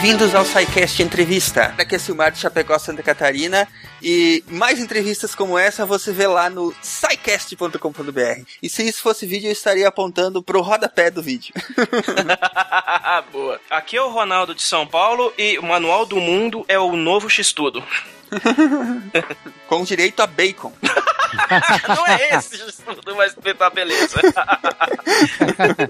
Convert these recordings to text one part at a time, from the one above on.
Bem-vindos ao SciCast Entrevista. Aqui é Silmar de Chapecó, Santa Catarina. E mais entrevistas como essa você vê lá no scicast.com.br. E se isso fosse vídeo, eu estaria apontando pro rodapé do vídeo. Boa. Aqui é o Ronaldo de São Paulo e o Manual do Mundo é o novo X-Tudo. Com direito a bacon. Não é esse X-Tudo, mas tá beleza.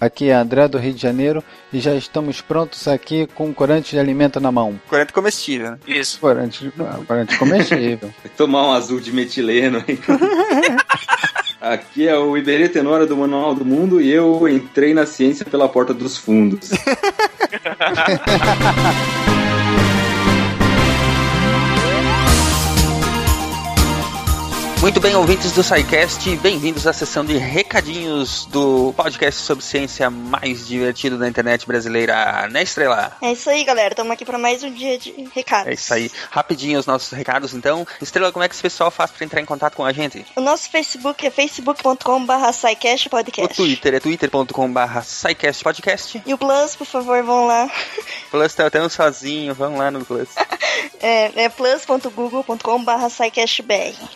Aqui é André do Rio de Janeiro e já estamos prontos aqui com corante de alimento na mão. Corante comestível, né? Isso. Corante, corante comestível. Tomar um azul de metileno. hein? Aqui é o Iberê Tenora do Manual do Mundo e eu entrei na ciência pela porta dos fundos. Muito bem, ouvintes do SciCast, bem-vindos à sessão de recadinhos do podcast sobre ciência mais divertido da internet brasileira, né, Estrela? É isso aí, galera. Estamos aqui para mais um dia de recados. É isso aí. Rapidinho os nossos recados, então. Estrela, como é que esse pessoal faz para entrar em contato com a gente? O nosso Facebook é facebook.com.br O Podcast. Twitter é twitter.com.br Podcast. E o Plus, por favor, vão lá. Plus tá até um sozinho, vamos lá no Plus. É, é plus.google.com.br.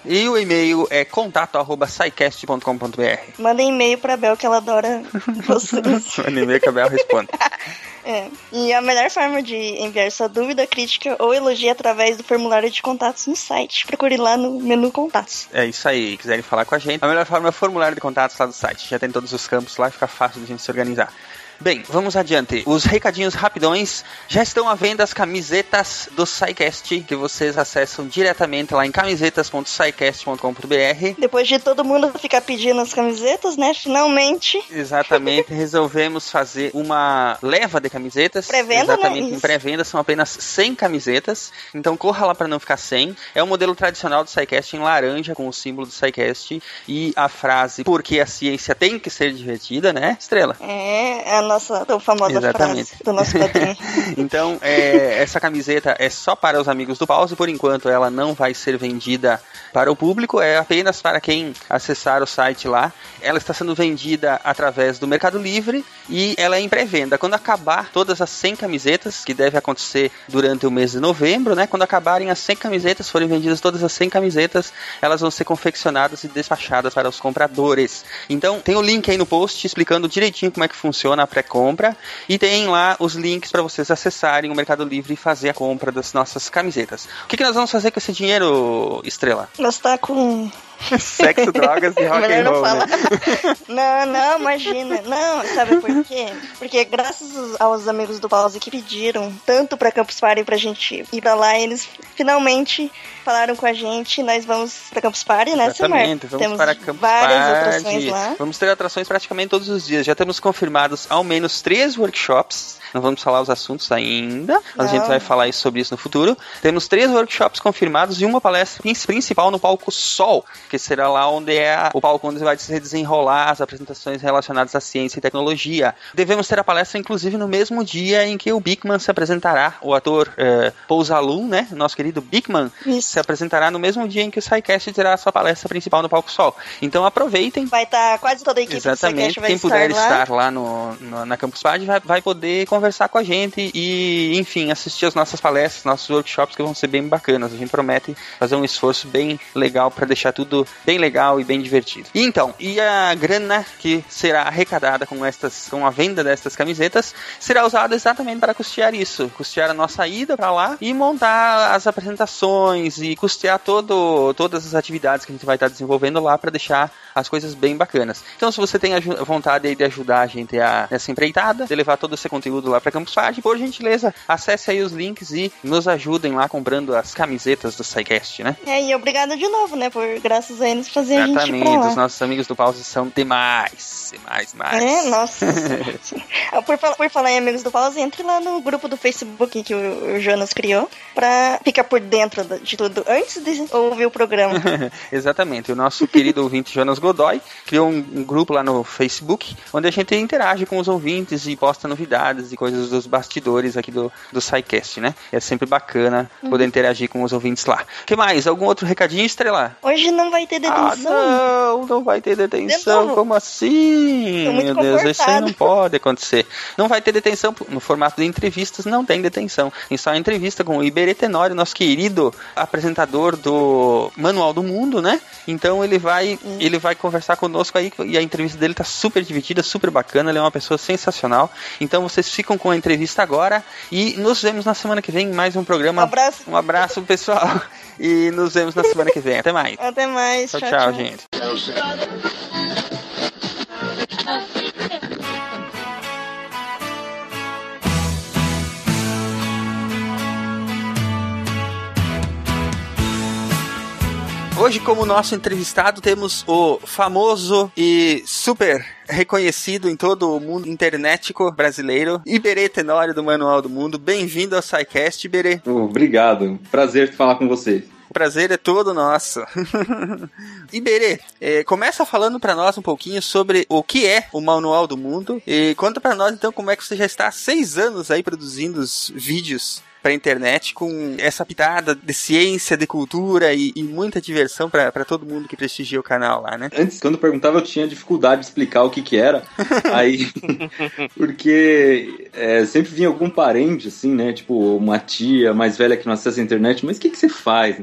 E o e-mail é contato arroba scicast.com.br. Mandem e-mail pra Bel, que ela adora vocês. Manda e-mail que a Bel responde. É. E a melhor forma de enviar sua dúvida, crítica ou elogio é através do formulário de contatos no site. Procure lá no menu contatos. É isso aí, quiserem falar com a gente. A melhor forma é o formulário de contatos lá do site. Já tem todos os campos lá, fica fácil de a gente se organizar. Bem, vamos adiante. Os recadinhos rapidões. Já estão à venda as camisetas do SciCast, que vocês acessam diretamente lá em camisetas.scicast.com.br. Depois de todo mundo ficar pedindo as camisetas, né? Finalmente. Exatamente, resolvemos fazer uma leva de camisetas. Pré-venda, Exatamente, né? em pré-venda são apenas 100 camisetas. Então corra lá para não ficar sem. É o modelo tradicional do SciCast em laranja, com o símbolo do SciCast e a frase Porque a ciência tem que ser divertida, né, Estrela? É a nossa tão famosa Exatamente. frase do nosso padrinho. Então, é, essa camiseta é só para os amigos do Pause, por enquanto ela não vai ser vendida para o público, é apenas para quem acessar o site lá. Ela está sendo vendida através do Mercado Livre e ela é em pré-venda. Quando acabar todas as 100 camisetas, que deve acontecer durante o mês de novembro, né? Quando acabarem as 100 camisetas, forem vendidas todas as 100 camisetas, elas vão ser confeccionadas e despachadas para os compradores. Então, tem o link aí no post explicando direitinho como é que funciona a pré-compra e tem lá os links para vocês acessarem o Mercado Livre e fazer a compra das nossas camisetas. O que, que nós vamos fazer com esse dinheiro, Estrela? Nós tá com. Sexo, drogas e rock and não roll, né? Não, não, imagina. Não, sabe por quê? Porque graças aos amigos do Pause que pediram tanto pra Campus Party pra gente ir pra lá, eles finalmente falaram com a gente. Nós vamos pra Campus Party, né? Exatamente, vamos Temos para Campus várias Party. atrações lá. Vamos ter atrações praticamente todos os dias. Já temos confirmados ao menos três workshops. Não vamos falar os assuntos ainda, mas a gente Não. vai falar sobre isso no futuro. Temos três workshops confirmados e uma palestra prin- principal no palco Sol, que será lá onde é a- o palco onde vai se desenrolar as apresentações relacionadas à ciência e tecnologia. Devemos ter a palestra, inclusive, no mesmo dia em que o Bigman se apresentará, o ator eh, Paul Zalum, né? Nosso querido Bigman, Isso. se apresentará no mesmo dia em que o SciCast terá a sua palestra principal no Palco Sol. Então aproveitem. Vai estar quase toda a equipe Exatamente, do SciCast vai quem puder estar lá. estar lá no, no- na Campus Party vai, vai poder conversar com a gente e, enfim, assistir as nossas palestras, nossos workshops que vão ser bem bacanas. A gente promete fazer um esforço bem legal para deixar tudo bem legal e bem divertido. Então, e a grana que será arrecadada com estas, com a venda destas camisetas, será usada exatamente para custear isso, custear a nossa ida para lá e montar as apresentações e custear todo, todas as atividades que a gente vai estar desenvolvendo lá para deixar as coisas bem bacanas. Então, se você tem aju- vontade de ajudar a gente a, nessa empreitada, de levar todo esse conteúdo lá para Campus Party, por gentileza, acesse aí os links e nos ajudem lá comprando as camisetas do SciCast, né? É, e obrigado de novo, né, por graças fazer a gente ir pra Exatamente, lá. os nossos amigos do Pause são demais, demais, demais. É, nossa. Ah, por, falar, por falar em Amigos do Pause, entre lá no grupo do Facebook que o, o Jonas criou pra ficar por dentro de tudo antes de ouvir o programa. Exatamente. O nosso querido ouvinte Jonas Godoy criou um, um grupo lá no Facebook onde a gente interage com os ouvintes e posta novidades e coisas dos bastidores aqui do, do SciCast, né? É sempre bacana poder interagir com os ouvintes lá. O que mais? Algum outro recadinho, Estrela? Hoje não vai ter Ah, detenção. não, não vai ter De detenção. novo. Como assim? Meu Deus, isso aí não pode acontecer. Não vai ter detenção no formato de entrevistas, não tem detenção. Tem só entrevista com o Iberê Tenório, nosso querido apresentador do Manual do Mundo, né? Então ele vai, ele vai conversar conosco aí e a entrevista dele tá super dividida, super bacana. Ele é uma pessoa sensacional. Então vocês ficam com a entrevista agora e nos vemos na semana que vem em mais um Um programa. abraço. Um abraço, pessoal. E nos vemos na semana que vem. Até mais. Até mais. Tchau, tchau, gente. Hoje, como nosso entrevistado, temos o famoso e super reconhecido em todo o mundo internetico brasileiro, Iberê Tenório do Manual do Mundo. Bem-vindo ao SciCast, Iberê. Obrigado. Prazer falar com você. O prazer é todo nosso. Iberê, eh, começa falando pra nós um pouquinho sobre o que é o Manual do Mundo e conta pra nós então como é que você já está há seis anos aí produzindo os vídeos pra internet com essa pitada de ciência, de cultura e, e muita diversão pra pra todo mundo que prestigia o canal lá, né? Antes, quando perguntava, eu tinha dificuldade de explicar o que que era. Aí, porque é, sempre vinha algum parente, assim, né? Tipo, uma tia mais velha que não acessa a internet, mas o que que você faz?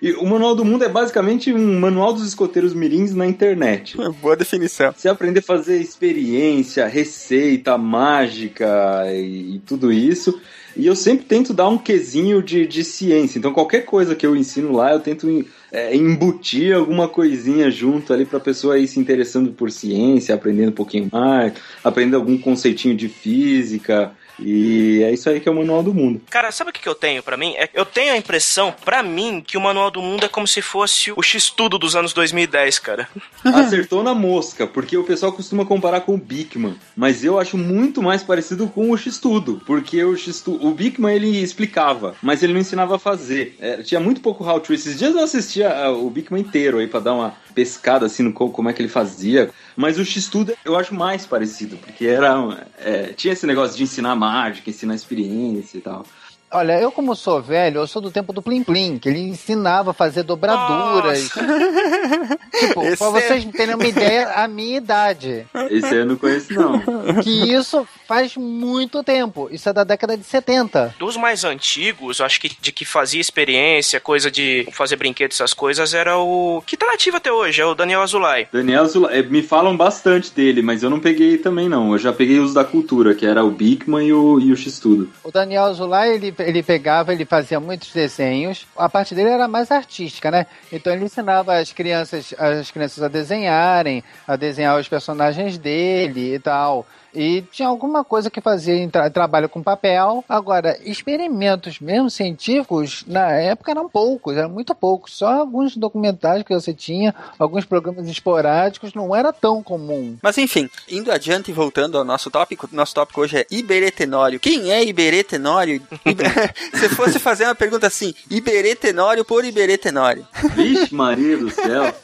E o Manual do Mundo é basicamente um manual dos escoteiros mirins na internet. Boa definição. Você aprender a fazer experiência, receita, mágica e, e tudo isso. E eu sempre tento dar um quesinho de, de ciência. Então, qualquer coisa que eu ensino lá, eu tento é, embutir alguma coisinha junto ali pra pessoa ir se interessando por ciência, aprendendo um pouquinho mais, aprendendo algum conceitinho de física. E é isso aí que é o Manual do Mundo. Cara, sabe o que que eu tenho pra mim? É, eu tenho a impressão, pra mim, que o Manual do Mundo é como se fosse o X-Tudo dos anos 2010, cara. Acertou na mosca, porque o pessoal costuma comparar com o Bigman, mas eu acho muito mais parecido com o X-Tudo, porque o x o Bigman ele explicava, mas ele não ensinava a fazer. É, tinha muito pouco how to. Esses dias eu assistia ah, o Bigman inteiro aí pra dar uma pescada assim no co- como é que ele fazia, mas o X-Tudo eu acho mais parecido, porque era é, tinha esse negócio de ensinar mágica, ensinar experiência e tal. Olha, eu como sou velho, eu sou do tempo do Plim Plim, que ele ensinava a fazer dobraduras. tipo, Esse pra é- vocês terem uma ideia, a minha idade. Esse aí eu não conheço não. Que isso faz muito tempo. Isso é da década de 70. Dos mais antigos, eu acho que de que fazia experiência, coisa de fazer brinquedos, essas coisas, era o. que tá nativo até hoje, é o Daniel Azulay. Daniel Zula, é, me falam bastante dele, mas eu não peguei também não. Eu já peguei os da cultura, que era o Bigman e o, e o X-Tudo. O Daniel Zulay, ele, ele pegava, ele fazia muitos desenhos. A parte dele era mais artística, né? Então ele ensinava as crianças, as crianças a desenharem, a desenhar os personagens dele e tal. E tinha alguma coisa que fazia em tra- trabalho com papel. Agora, experimentos mesmo científicos, na época eram poucos, eram muito poucos. Só alguns documentários que você tinha, alguns programas esporádicos, não era tão comum. Mas enfim, indo adiante e voltando ao nosso tópico, nosso tópico hoje é Iberetenório. Quem é Iberetenório? Ibe- Se fosse fazer uma pergunta assim, Iberetenório por Iberetenório. Vixe Maria do céu.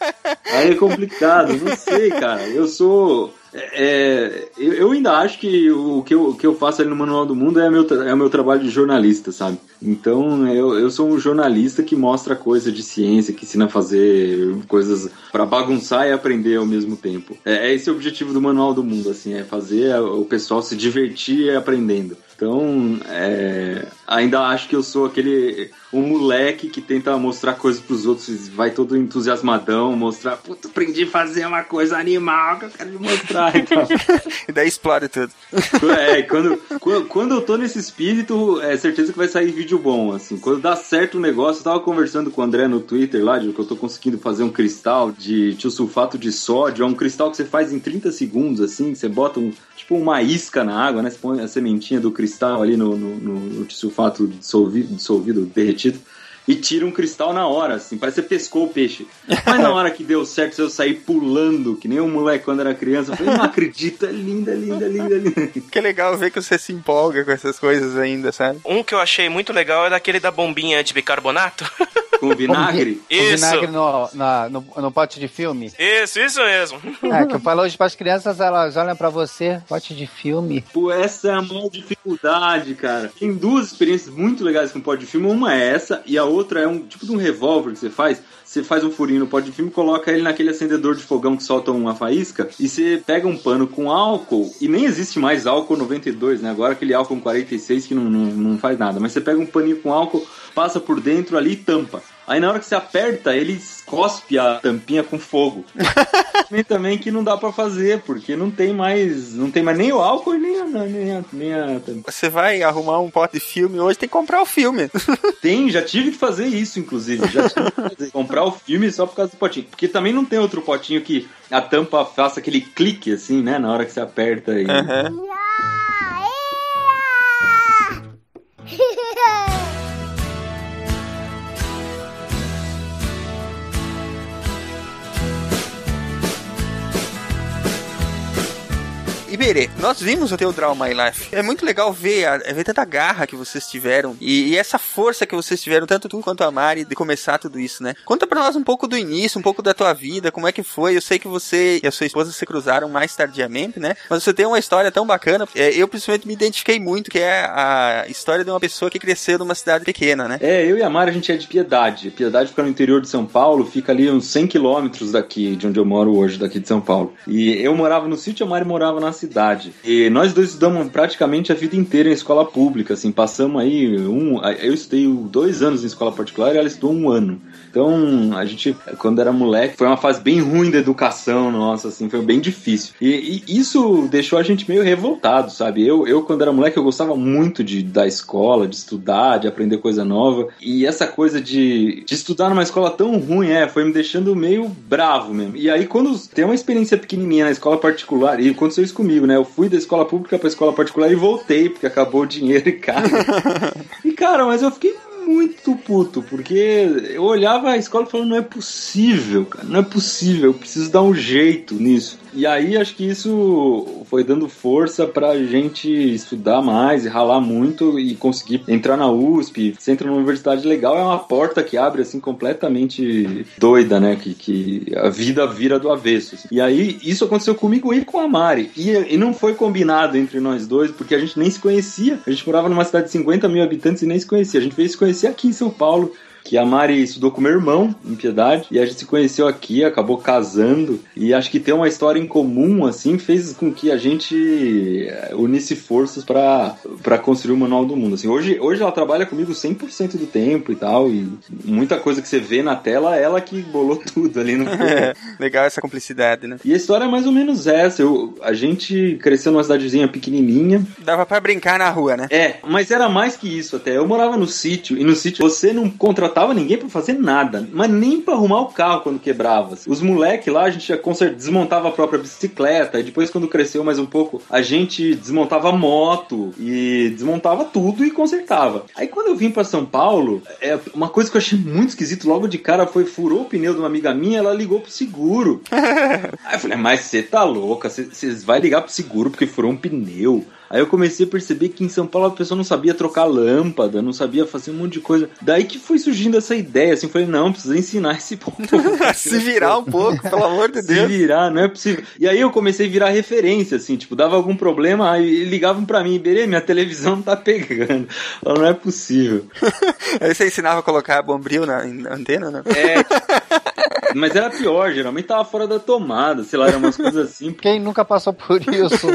Aí é complicado, não sei, cara. Eu sou... é, eu, eu ainda acho que o que eu, o que eu faço ali no Manual do Mundo é, meu, é o meu trabalho de jornalista, sabe? Então eu, eu sou um jornalista que mostra coisa de ciência, que ensina a fazer coisas pra bagunçar e aprender ao mesmo tempo. É, é esse o objetivo do Manual do Mundo, assim, é fazer o pessoal se divertir aprendendo. Então, é, ainda acho que eu sou aquele um moleque que tenta mostrar coisas pros outros, vai todo entusiasmadão, mostrar, puta, aprendi a fazer uma coisa animal que eu quero mostrar e tal. E daí explode tudo. É, quando, quando, quando eu tô nesse espírito, é certeza que vai sair vídeo bom, assim. Quando dá certo o negócio, eu tava conversando com o André no Twitter lá, de que eu tô conseguindo fazer um cristal de tiosulfato de sódio, é um cristal que você faz em 30 segundos, assim, você bota um, tipo uma isca na água, né? Você põe a sementinha do cristal ali no, no, no, no tiosulfato dissolvido, dissolvido, derretido. E tira um cristal na hora, assim, parece que você pescou o peixe. Mas na hora que deu certo, eu saí pulando, que nem um moleque quando era criança. Eu falei, não acredito, é linda, linda, linda, linda. Que legal ver que você se empolga com essas coisas ainda, sabe? Um que eu achei muito legal é daquele da bombinha de bicarbonato. Com vinagre. Com Isso. vinagre no, na- no, no pote de filme. Isso, isso mesmo. É, que eu falo hoje para as crianças, elas olham pra você, pote de filme. Pô, essa é a maior dificuldade, cara. Tem duas experiências muito legais com pó de filme. Uma é essa, e a outra é um tipo de um revólver que você faz. você faz um furinho no pote de filme, coloca ele naquele acendedor de fogão que solta uma faísca, e você pega um pano com álcool, e nem existe mais álcool 92, né? Agora aquele álcool 46 que não, não, não faz nada, mas você pega um paninho com álcool, passa por dentro ali e tampa. Aí na hora que você aperta, ele cospe a tampinha com fogo. nem também que não dá para fazer, porque não tem mais. Não tem mais nem o álcool e nem a, nem a, nem a Você vai arrumar um pote de filme hoje, tem que comprar o filme. tem, já tive que fazer isso, inclusive. Já tive que fazer, comprar o filme só por causa do potinho. Porque também não tem outro potinho que a tampa faça aquele clique, assim, né? Na hora que você aperta e. Uhum. Iberê, nós vimos o teu Draw My Life. É muito legal ver, a, é ver tanta garra que vocês tiveram e, e, essa força que vocês tiveram, tanto tu quanto a Mari, de começar tudo isso, né? Conta pra nós um pouco do início, um pouco da tua vida, como é que foi. Eu sei que você e a sua esposa se cruzaram mais tardiamente, né? Mas você tem uma história tão bacana. É, eu, principalmente, me identifiquei muito, que é a história de uma pessoa que cresceu numa cidade pequena, né? É, eu e a Mari, a gente é de Piedade. Piedade fica no interior de São Paulo, fica ali uns 100 quilômetros daqui, de onde eu moro hoje, daqui de São Paulo. E eu morava no sítio, a Mari morava na cidade. E nós dois estudamos praticamente a vida inteira em escola pública, assim, passamos aí um. Eu estudei dois anos em escola particular e ela estudou um ano. Então, a gente, quando era moleque, foi uma fase bem ruim da educação nossa, assim, foi bem difícil. E, e isso deixou a gente meio revoltado, sabe? Eu, eu, quando era moleque, eu gostava muito de da escola, de estudar, de aprender coisa nova. E essa coisa de, de estudar numa escola tão ruim, é, foi me deixando meio bravo mesmo. E aí, quando tem uma experiência pequenininha na escola particular, e aconteceu isso comigo, né? Eu fui da escola pública pra escola particular e voltei, porque acabou o dinheiro e casa. e cara, mas eu fiquei muito puto, porque eu olhava a escola e falava, não é possível, cara, não é possível, eu preciso dar um jeito nisso. E aí acho que isso foi dando força pra gente estudar mais e ralar muito e conseguir entrar na USP. Você entra numa universidade legal, é uma porta que abre assim completamente doida, né? Que, que a vida vira do avesso. Assim. E aí isso aconteceu comigo e com a Mari. E, e não foi combinado entre nós dois, porque a gente nem se conhecia. A gente morava numa cidade de 50 mil habitantes e nem se conhecia. A gente veio se conhecer aqui em São Paulo que a Mari estudou com meu irmão em Piedade e a gente se conheceu aqui, acabou casando e acho que ter uma história em comum assim fez com que a gente eh, unisse forças para construir o Manual do Mundo. Assim, hoje, hoje ela trabalha comigo 100% do tempo e tal e muita coisa que você vê na tela, ela que bolou tudo ali no é, Legal essa cumplicidade, né? E a história é mais ou menos essa. Eu, a gente cresceu numa cidadezinha pequenininha. Dava para brincar na rua, né? É, mas era mais que isso até. Eu morava no sítio e no sítio você não contratava contratava ninguém para fazer nada, mas nem para arrumar o carro quando quebrava. Os moleque lá, a gente já desmontava a própria bicicleta, e depois quando cresceu mais um pouco, a gente desmontava a moto e desmontava tudo e consertava. Aí quando eu vim para São Paulo, é uma coisa que eu achei muito esquisito logo de cara foi furou o pneu de uma amiga minha, ela ligou pro seguro. Aí eu falei, mas você tá louca, você vai ligar pro seguro porque furou um pneu. Aí eu comecei a perceber que em São Paulo a pessoa não sabia trocar lâmpada, não sabia fazer um monte de coisa. Daí que foi surgindo essa ideia, assim, falei, não, precisa ensinar esse povo. Se virar um pouco, pelo amor de Deus. Se virar, não é possível. E aí eu comecei a virar referência, assim, tipo, dava algum problema, aí ligavam pra mim, Berê, minha televisão tá pegando. Eu, não é possível. aí você ensinava a colocar bombril na antena, né? É. Mas era pior, geralmente tava fora da tomada, sei lá, eram umas coisas assim. Quem nunca passou por isso?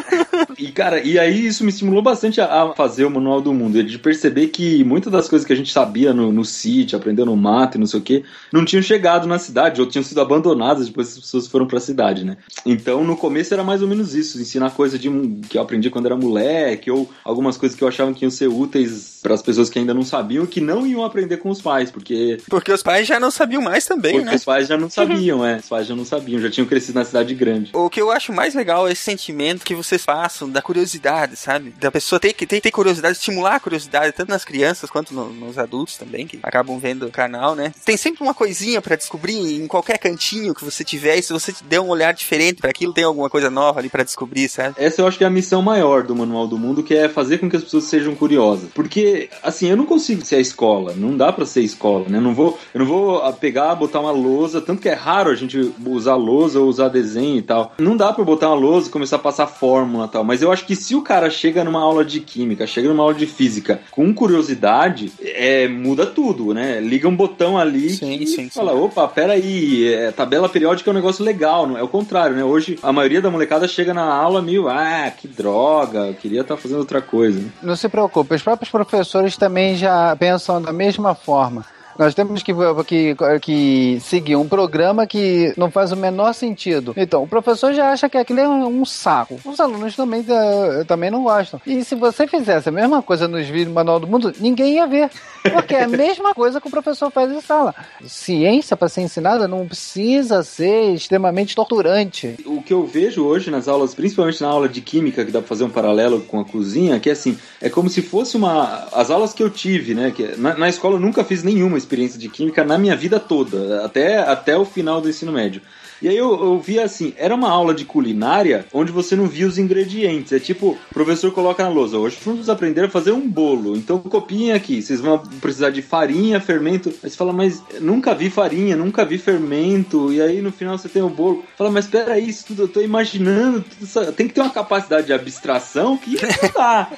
e, cara, e aí isso me estimulou bastante a, fazer o Manual do Mundo, de perceber que muitas das coisas que a gente sabia no, no sítio, aprendendo no mato e não sei o que, não tinham chegado na cidade, ou tinham sido abandonadas depois que as pessoas foram pra cidade, né? Então, no começo era mais ou menos isso, ensinar coisa de, que eu aprendi quando era moleque, ou algumas coisas que eu achava que iam ser úteis para as pessoas que ainda não sabiam, que não iam aprender com os pais, porque... Porque os pais já não sabiam mais também, porque né? Os pais já não sabiam, é, os pais já não sabiam, já tinham crescido na cidade grande. O que eu acho mais legal é esse sentimento que vocês passam da curiosidade, sabe? Da pessoa tem que ter, ter curiosidade, estimular a curiosidade, tanto nas crianças quanto no, nos adultos também, que acabam vendo o canal, né? Tem sempre uma coisinha para descobrir em qualquer cantinho que você tiver, e se você der um olhar diferente para aquilo, tem alguma coisa nova ali para descobrir, sabe? Essa eu acho que é a missão maior do Manual do Mundo, que é fazer com que as pessoas sejam curiosas. Porque, assim, eu não consigo ser a escola, não dá para ser escola, né? Eu não vou, eu não vou pegar, botar uma lousa, tanto que é raro a gente usar lousa ou usar desenho e tal. Não dá para botar uma lousa e começar a passar fórmula, tal. Mas eu acho que se o cara chega numa aula de química, chega numa aula de física com curiosidade, é, muda tudo, né? Liga um botão ali Sim, e sim, fala, sim. opa, peraí, é, tabela periódica é um negócio legal, não é o contrário, né? Hoje a maioria da molecada chega na aula meio, ah, que droga, eu queria estar fazendo outra coisa. Não se preocupe, os próprios professores também já pensam da mesma forma. Nós temos que, que, que seguir um programa que não faz o menor sentido. Então, o professor já acha que aquilo é um saco. Os alunos também, eh, também não gostam. E se você fizesse a mesma coisa nos vídeos do Manual do Mundo, ninguém ia ver. Porque é a mesma coisa que o professor faz em sala. Ciência, para ser ensinada, não precisa ser extremamente torturante. O que eu vejo hoje nas aulas, principalmente na aula de química, que dá pra fazer um paralelo com a cozinha, que é assim, é como se fosse uma. As aulas que eu tive, né? Que na, na escola eu nunca fiz nenhuma experiência de química na minha vida toda, até, até o final do ensino médio. E aí eu, eu via assim, era uma aula de culinária onde você não via os ingredientes. É tipo, o professor coloca na lousa, hoje vamos aprender a fazer um bolo. Então copiem aqui, vocês vão precisar de farinha, fermento. Aí você fala, mas nunca vi farinha, nunca vi fermento. E aí no final você tem o bolo. Fala, mas peraí, isso tudo eu tô imaginando. tudo isso- tem que ter uma capacidade de abstração que não dá.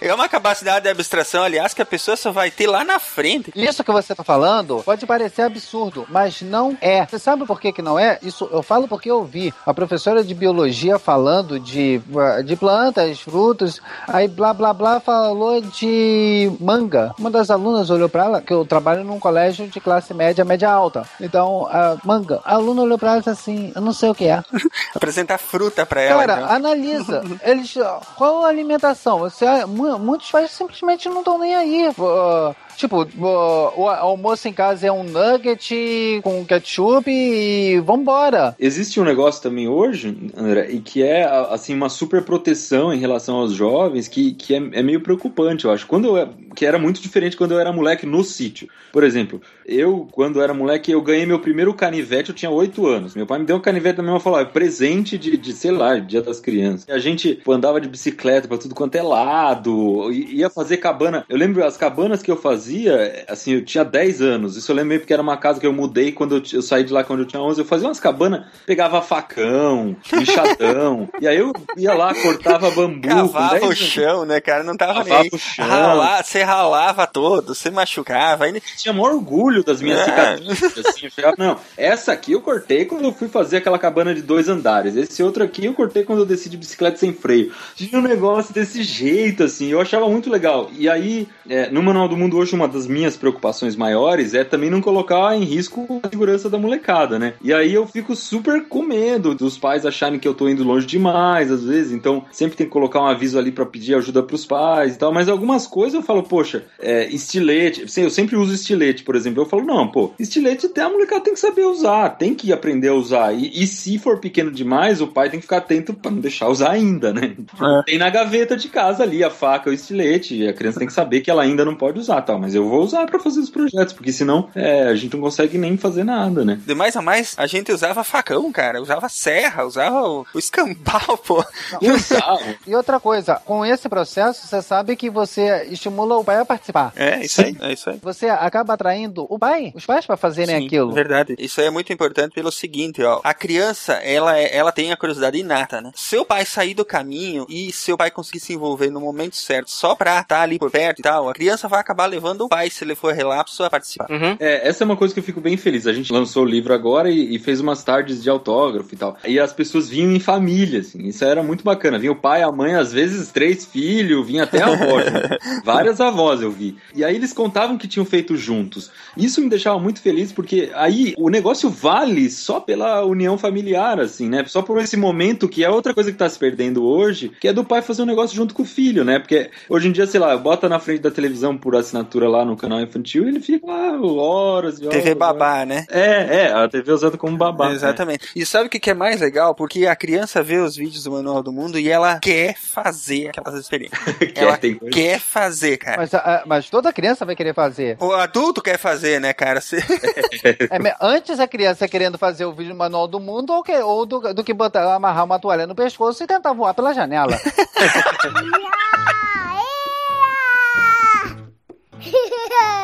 É uma capacidade de abstração, aliás, que a pessoa só vai ter lá na frente. Isso que você tá falando pode parecer absurdo, mas não é. Você sabe por que, que não é? Isso eu falo porque eu vi a professora de biologia falando de, de plantas, frutos, aí blá blá blá falou de manga. Uma das alunas olhou pra ela, que eu trabalho num colégio de classe média, média alta. Então, a manga. A aluna olhou pra ela e disse assim: Eu não sei o que é. Apresentar fruta pra ela. Cara, então. analisa. Eles, qual a alimentação? Você, mu- muitos pais simplesmente não estão nem aí. Uh, tipo, uh, o almoço em casa é um nugget com ketchup e vambora. Existe um negócio também hoje, André, e que é assim uma super proteção em relação aos jovens, que, que é, é meio preocupante, eu acho. Quando eu, que era muito diferente quando eu era moleque no sítio. Por exemplo, eu, quando era moleque, eu ganhei meu primeiro canivete, eu tinha 8 anos. Meu pai me deu um canivete também, eu falava, é presente de, de, sei lá, dia das crianças. E a gente pô, andava de bicicleta pra tudo quanto é lado, ia fazer cabana. Eu lembro as cabanas que eu fazia, assim, eu tinha 10 anos. Isso eu lembro porque era uma casa que eu mudei quando eu, eu saí de lá quando eu tinha 11. Eu fazia umas cabanas, pegava facão, enxadão. e aí eu ia lá, cortava bambu. com 10 Cavava o chão, né, cara? Não tava Cavava nem o chão. Ralar, você ralava todo, você machucava. Ainda... tinha maior orgulho das minhas É. cicatrizes. Assim, chegava, não, essa aqui eu cortei quando eu fui fazer aquela cabana de dois andares. Esse outro aqui eu cortei quando eu desci de bicicleta sem freio. Tinha um negócio desse jeito, assim, eu achava muito legal. E aí, é, no Manual do Mundo hoje, uma das minhas preocupações maiores é também não colocar em risco a segurança da molecada, né? E aí eu fico super com medo dos pais acharem que eu tô indo longe demais, às vezes. Então, sempre tem que colocar um aviso ali pra pedir ajuda pros pais e tal. Mas algumas coisas eu falo, poxa, é, estilete. Eu sempre uso estilete, por exemplo. Eu falo, não, pô, estilete até a molecada tem que saber usar, tem que aprender a usar. E, e se for pequeno demais, o pai tem que ficar atento pra não deixar usar ainda, né? Tem na gaveta de casa ali a faca, o estilete. E a criança tem que saber que ela ainda não pode usar, tal. Mas eu vou usar pra fazer os projetos, porque senão é, a gente não consegue nem fazer nada, né? De mais a mais, a gente usava facão, cara. Usava serra, usava o, o escambau, pô. Usar. E outra coisa, com esse processo, você sabe que você estimula o pai a participar. É, isso aí. É isso aí. Você acaba atraindo o pai, os pais para fazerem Sim, aquilo. Verdade. Isso aí é muito importante pelo seguinte, ó. A criança, ela, é- ela tem a curiosidade inata, né? Seu pai sair do caminho e seu pai conseguir se envolver no momento certo só pra estar ali por perto e tal, a criança vai acabar levando o pai, se ele for relapso, a participar. Uhum. É, essa é uma coisa que eu fico bem feliz. A gente lançou o livro agora e, e fez umas tardes de autógrafo e tal. E as pessoas vinham em família, assim. Isso era muito bacana. Vinha o pai, a mãe, às vezes três filhos, vinha até a avó. junto. Várias avós eu vi. E aí eles contavam que tinham feito juntos. Isso me deixava muito feliz porque aí o negócio vale só pela união familiar, assim, né? Só por esse momento que é outra coisa que tá se perdendo hoje, que é do pai fazer um negócio junto com o filho, né? Porque hoje em dia, sei lá, bota na frente da televisão por assinatura lá no canal infantil ele fica lá horas e horas. TV babá, né? É, é, a TV usada como babá. né? Exatamente. E sabe o que que é mais legal? Porque a criança vê os vídeos do Manual do Mundo e ela quer fazer aquelas experiências. ela tem coisa- quer fazer, cara. Mas, ah, mas toda criança vai querer fazer. O adulto quer fazer, né, cara? Você- É, antes a criança querendo fazer o vídeo manual do mundo ou, que, ou do, do que botar, amarrar uma toalha no pescoço e tentar voar pela janela. 嘿嘿嘿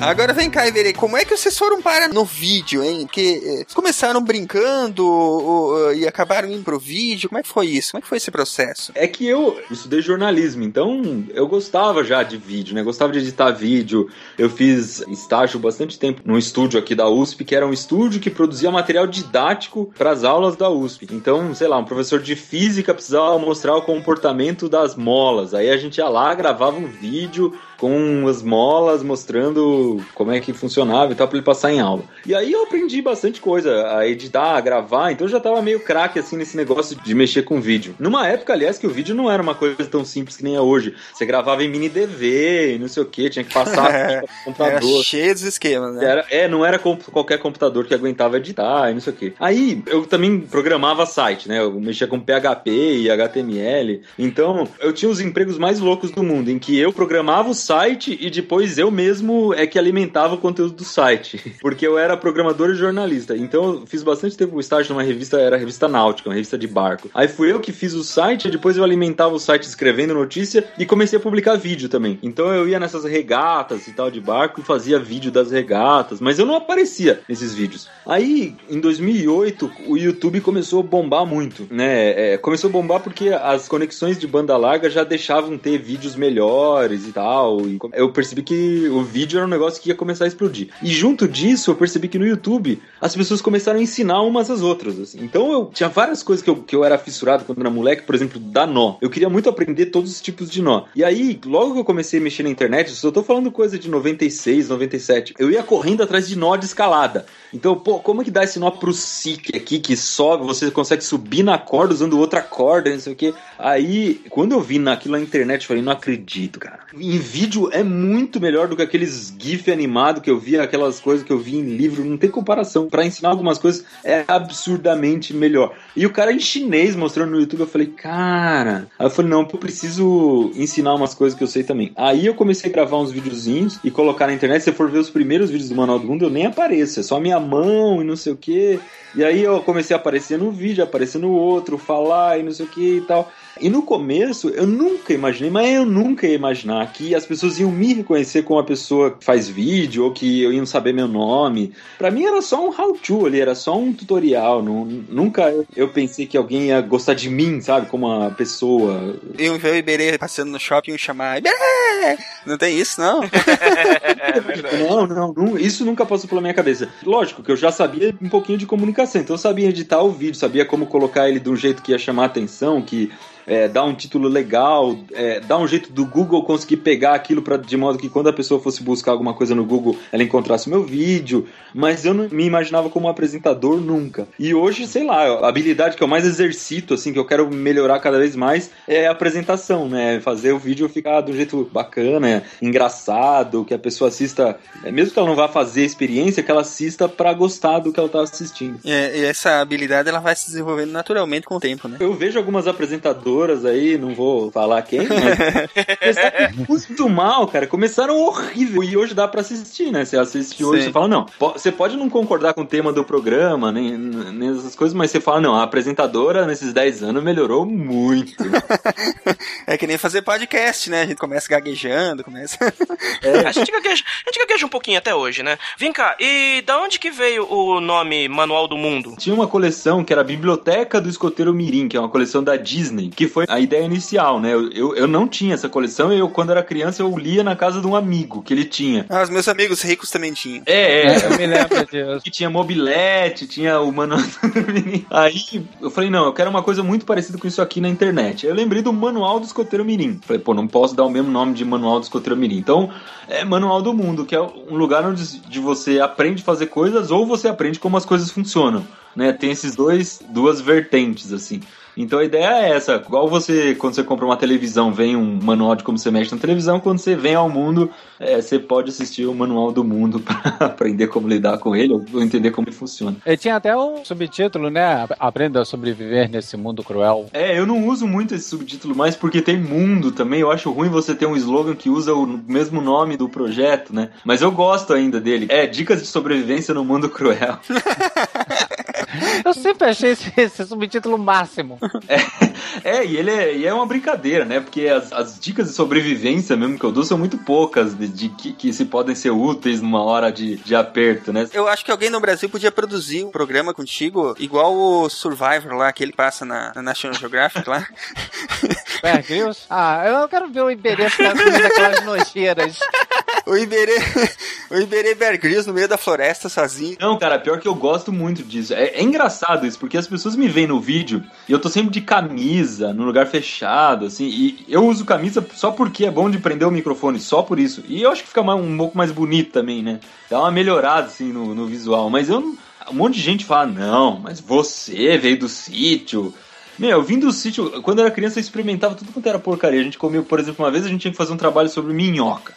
Agora vem cá, Iberê, como é que vocês foram para no vídeo, hein? Porque vocês começaram brincando ou, e acabaram indo pro vídeo, como é que foi isso? Como é que foi esse processo? É que eu estudei jornalismo, então eu gostava já de vídeo, né? Gostava de editar vídeo. Eu fiz estágio bastante tempo num estúdio aqui da USP, que era um estúdio que produzia material didático para as aulas da USP. Então, sei lá, um professor de física precisava mostrar o comportamento das molas. Aí a gente ia lá, gravava um vídeo com as molas mostrando como é que funcionava e tal, pra ele passar em aula. E aí eu aprendi bastante coisa, a editar, a gravar, então eu já tava meio craque assim nesse negócio de mexer com vídeo. Numa época, aliás, que o vídeo não era uma coisa tão simples que nem é hoje. Você gravava em mini DV e não sei o que, tinha que passar é, computador. Era cheio dos esquemas, né? Era, é, não era qualquer computador que aguentava editar e não sei o que. Aí eu também programava site, né? Eu mexia com PHP e HTML. Então eu tinha os empregos mais loucos do mundo, em que eu programava o site e depois eu mesmo é que alimentava o conteúdo do site. Porque eu era programador e jornalista. Então eu fiz bastante tempo o estágio numa revista, era revista Náutica, uma revista de barco. Aí fui eu que fiz o site, e depois eu alimentava o site escrevendo notícia e comecei a publicar vídeo também. Então eu ia nessas regatas e tal de barco e fazia vídeo das regatas, mas eu não aparecia nesses vídeos. Aí em 2008 o YouTube começou a bombar muito, né? É, começou a bombar porque as conexões de banda larga já deixavam ter vídeos melhores e tal. E eu percebi que o vídeo era um negócio que ia começar a explodir. E junto disso, eu percebi que no YouTube as pessoas começaram a ensinar umas às outras. Assim. Então eu tinha várias coisas que eu, que eu era fissurado quando era moleque, por exemplo, dar nó. Eu queria muito aprender todos os tipos de nó. E aí, logo que eu comecei a mexer na internet, eu tô falando coisa de 96, 97, eu ia correndo atrás de nó de escalada. Então, pô, como é que dá esse nó pro SIC aqui que sobe, você consegue subir na corda usando outra corda, não sei o que. Aí, quando eu vi naquilo na internet, eu falei, não acredito, cara. Em vídeo é muito melhor do que aqueles GIF animado que eu via, aquelas coisas que eu vi em livro, não tem comparação. Para ensinar algumas coisas é absurdamente melhor. E o cara em chinês mostrando no YouTube, eu falei, cara. Aí eu falei, não, eu preciso ensinar umas coisas que eu sei também. Aí eu comecei a gravar uns videozinhos e colocar na internet. Se você for ver os primeiros vídeos do Manual do Mundo, eu nem apareço, é só minha mão e não sei o que. E aí eu comecei a aparecer no vídeo, aparecer no outro, falar e não sei o que e tal. E no começo eu nunca imaginei, mas eu nunca ia imaginar que as pessoas iam me reconhecer como uma pessoa que faz vídeo ou que iam saber meu nome. Para mim era só um how-to ali, era só um tutorial. Não, nunca eu pensei que alguém ia gostar de mim, sabe? Como uma pessoa. Eu ver o Iberê passando no shopping e chamar Iberê! Não tem isso, não? não, não, não, isso nunca passou pela minha cabeça. Lógico que eu já sabia um pouquinho de comunicação, então eu sabia editar o vídeo, sabia como colocar ele de um jeito que ia chamar atenção, que é, dar um título legal, é, dar um jeito do Google conseguir pegar aquilo pra, de modo que quando a pessoa fosse buscar alguma coisa no Google, ela encontrasse o meu vídeo. Mas eu não me imaginava como apresentador nunca. E hoje, sei lá, a habilidade que eu mais exercito, assim, que eu quero melhorar cada vez mais, é a apresentação, né? Fazer o vídeo ficar um jeito bacana, engraçado, que a pessoa assista, é, mesmo que ela não vá fazer a experiência, que ela assista para gostar do que ela tá assistindo. É, e essa habilidade ela vai se desenvolvendo naturalmente com o tempo, né? Eu vejo algumas apresentadoras aí, não vou falar quem, mas muito mal, cara. Começaram horrível e hoje dá para assistir, né? Você assiste hoje, você fala, não, você pode não concordar com o tema do programa, nem, nem essas coisas, mas você fala, não, a apresentadora nesses 10 anos melhorou muito. é que nem fazer podcast, né? A gente começa gaguejando, começa. É. A, gente gagueja, a gente gagueja um pouquinho até hoje, né? Vem cá, e da onde que veio o nome Manual do Mundo? Tinha uma coleção que era a Biblioteca do Escoteiro Mirim, que é uma coleção da Disney, que foi a ideia inicial, né? Eu, eu, eu não tinha essa coleção, eu, quando era criança, eu lia na casa de um amigo que ele tinha. Ah, os meus amigos ricos também tinham. É, é. Eu me lembro disso. Que tinha mobilete, tinha o manual Aí eu falei, não, eu quero uma coisa muito parecida com isso aqui na internet. Eu lembrei do Manual do Escoteiro Mirim. Falei, pô, não posso dar o mesmo nome de Manual do Escoteiro Mirim. Então, é Manual do Mundo, que é um lugar onde de você aprende a fazer coisas ou você aprende como as coisas funcionam. Né? Tem esses dois, duas vertentes, assim. Então a ideia é essa. Igual você, quando você compra uma televisão, vem um manual de como você mexe na televisão. Quando você vem ao mundo, é, você pode assistir o manual do mundo para aprender como lidar com ele ou entender como ele funciona. Ele tinha até um subtítulo, né? Aprenda a sobreviver nesse mundo cruel. É, eu não uso muito esse subtítulo mais porque tem mundo também. Eu acho ruim você ter um slogan que usa o mesmo nome do projeto, né? Mas eu gosto ainda dele. É, dicas de sobrevivência no mundo cruel. Eu sempre achei esse, esse subtítulo máximo. É, e ele é, e é uma brincadeira, né? Porque as, as dicas de sobrevivência mesmo que eu dou são muito poucas, de, de que, que se podem ser úteis numa hora de, de aperto, né? Eu acho que alguém no Brasil podia produzir um programa contigo, igual o Survivor lá, que ele passa na, na National Geographic lá. Bear Grylls? Ah, eu quero ver o Iberê ficar comendo aquelas nojeiras. O Iberê, o Iberê Bear Grylls no meio da floresta sozinho. Não, cara, pior que eu gosto muito disso. É, é engraçado isso, porque as pessoas me veem no vídeo e eu tô sempre de camisa, num lugar fechado, assim, e eu uso camisa só porque é bom de prender o microfone, só por isso. E eu acho que fica mais- um pouco mais bonito também, né? Dá uma melhorada, assim, no, no visual. Mas eu não. Um monte de gente fala, não, mas você veio do sítio. Meu, eu vim do sítio, quando eu era criança eu experimentava tudo quanto era porcaria. A gente comia, por exemplo, uma vez a gente tinha que fazer um trabalho sobre minhoca.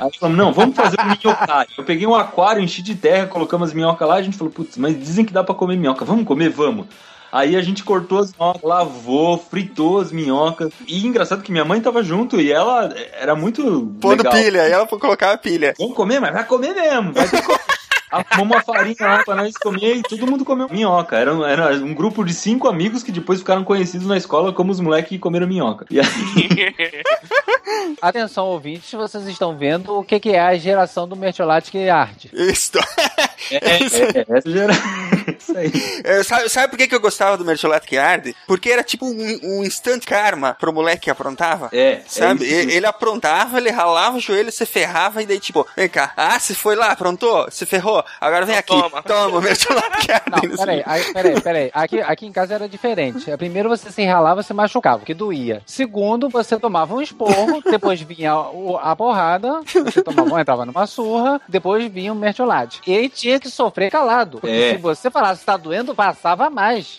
Aí falamos, não, vamos fazer um minhocário. Eu peguei um aquário, enchi de terra, colocamos as minhocas lá, a gente falou, putz, mas dizem que dá pra comer minhoca. Vamos comer? Vamos. Aí a gente cortou as minhocas, lavou, fritou as minhocas. E engraçado que minha mãe tava junto e ela era muito Pondo legal. pilha, aí ela colocava pilha. Vamos comer, mas vai comer mesmo. Vai ter que comer. Arrumou uma farinha lá pra nós comer e todo mundo comeu minhoca. Era, um- era um grupo de cinco amigos que depois ficaram conhecidos na escola como os moleques que comeram minhoca. E aí, Atenção, ouvintes, vocês estão vendo o que, que é a geração do Mertiolate Art. Isso. é, é, essa aí. É, sabe, sabe por que, que eu gostava do Mercholate que arde? Porque era tipo um, um instant karma pro moleque que aprontava. É, Sabe? é isso. ele, ele aprontava, ele ralava o joelho, você ferrava e daí tipo, vem cá, ah, você foi lá, aprontou, você ferrou, agora vem aqui, Toma. toma, o Mercholate que arde. Não, peraí, aí, peraí, peraí. Aqui, aqui em casa era diferente. Primeiro você se enralava, você machucava, que doía. Segundo, você tomava um esporro, depois vinha o- a porrada, você tomava, entrava numa surra, depois vinha o mertiolate. E aí tinha que sofrer calado. Porque É. se você falasse tá doendo, passava mais.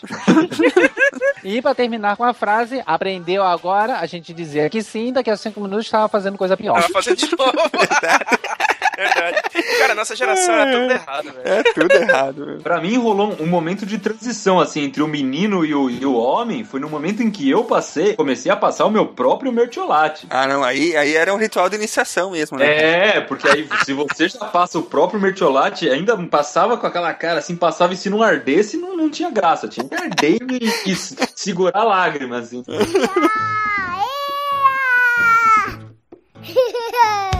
e pra terminar com a frase, aprendeu agora, a gente dizia que sim, daqui a cinco minutos estava fazendo coisa pior. Tava fazendo de novo. Verdade. Cara, nossa geração é tudo errado, velho. É tudo errado. meu. Pra mim rolou um, um momento de transição, assim, entre o menino e o, e o homem. Foi no momento em que eu passei, comecei a passar o meu próprio mertiolate. Ah, não, aí, aí era um ritual de iniciação mesmo, né? É, porque aí se você já passa o próprio mertiolate, ainda passava com aquela cara assim, passava e se não ardesse, não, não tinha graça. Tinha que arder e, e segurar lágrimas, assim.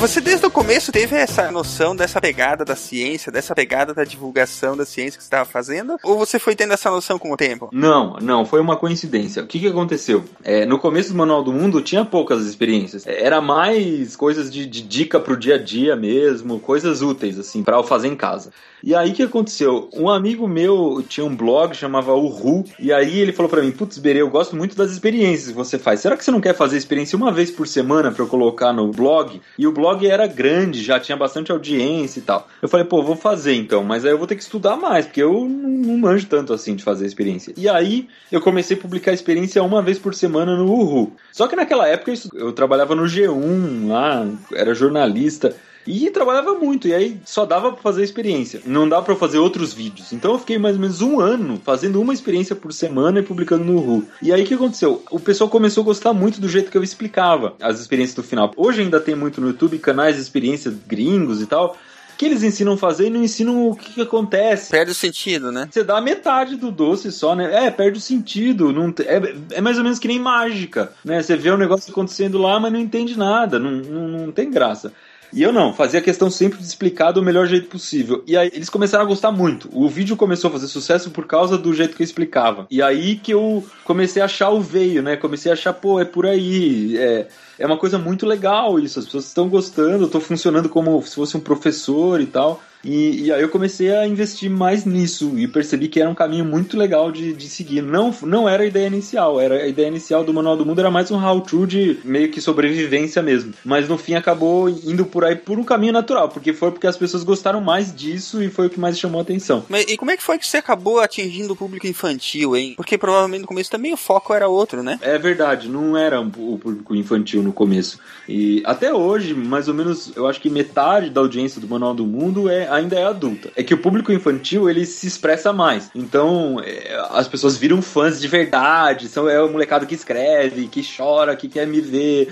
Você desde o começo teve essa noção dessa pegada da ciência, dessa pegada da divulgação da ciência que você estava fazendo? Ou você foi tendo essa noção com o tempo? Não, não, foi uma coincidência. O que, que aconteceu? É, no começo do Manual do Mundo tinha poucas experiências. É, Era mais coisas de, de dica pro dia a dia mesmo, coisas úteis, assim, pra eu fazer em casa. E aí o que aconteceu? Um amigo meu tinha um blog, chamava Uhu, e aí ele falou pra mim: Putz, Berê, eu gosto muito das experiências que você faz. Será que você não quer fazer experiência uma vez por semana pra eu colocar no blog? E o blog era grande, já tinha bastante audiência e tal. Eu falei, pô, vou fazer então, mas aí eu vou ter que estudar mais, porque eu não, manjo tanto assim de fazer experiência. E aí eu comecei a publicar experiência uma vez por semana no Uhu. Só que naquela época eu, eu trabalhava no G1 lá, era jornalista. E trabalhava muito, e aí só dava pra fazer experiência. Não dava pra fazer outros vídeos. Então eu fiquei mais ou menos um ano fazendo uma experiência por semana e publicando no Ru. E aí o que aconteceu? O pessoal começou a gostar muito do jeito que eu explicava as experiências do final. Hoje ainda tem muito no YouTube canais de experiência gringos e tal. Que eles ensinam a fazer e não ensinam o que, que acontece. Perde o sentido, né? Você dá metade do doce só, né? É, perde o sentido. Não te- é, é mais ou menos que nem mágica, né? Você vê o negócio acontecendo lá, mas não entende nada. Não, não, não tem graça. E eu não, fazia questão sempre de explicar do melhor jeito possível. E aí eles começaram a gostar muito. O vídeo começou a fazer sucesso por causa do jeito que eu explicava. E aí que eu comecei a achar o veio, né? Comecei a achar, pô, é por aí. É, é uma coisa muito legal isso. As pessoas estão gostando, eu tô funcionando como se fosse um professor e tal. E, e aí eu comecei a investir mais nisso e percebi que era um caminho muito legal de, de seguir. Não, não era a ideia inicial, era a ideia inicial do Manual do Mundo era mais um how-to de meio que sobrevivência mesmo. Mas no fim acabou indo por aí por um caminho natural, porque foi porque as pessoas gostaram mais disso e foi o que mais chamou a atenção. Mas e como é que foi que você acabou atingindo o público infantil, hein? Porque provavelmente no começo também o foco era outro, né? É verdade, não era o público infantil no começo. E até hoje, mais ou menos, eu acho que metade da audiência do Manual do Mundo é ainda é adulta. É que o público infantil, ele se expressa mais. Então, é, as pessoas viram fãs de verdade, são, é o molecado que escreve, que chora, que quer me ver.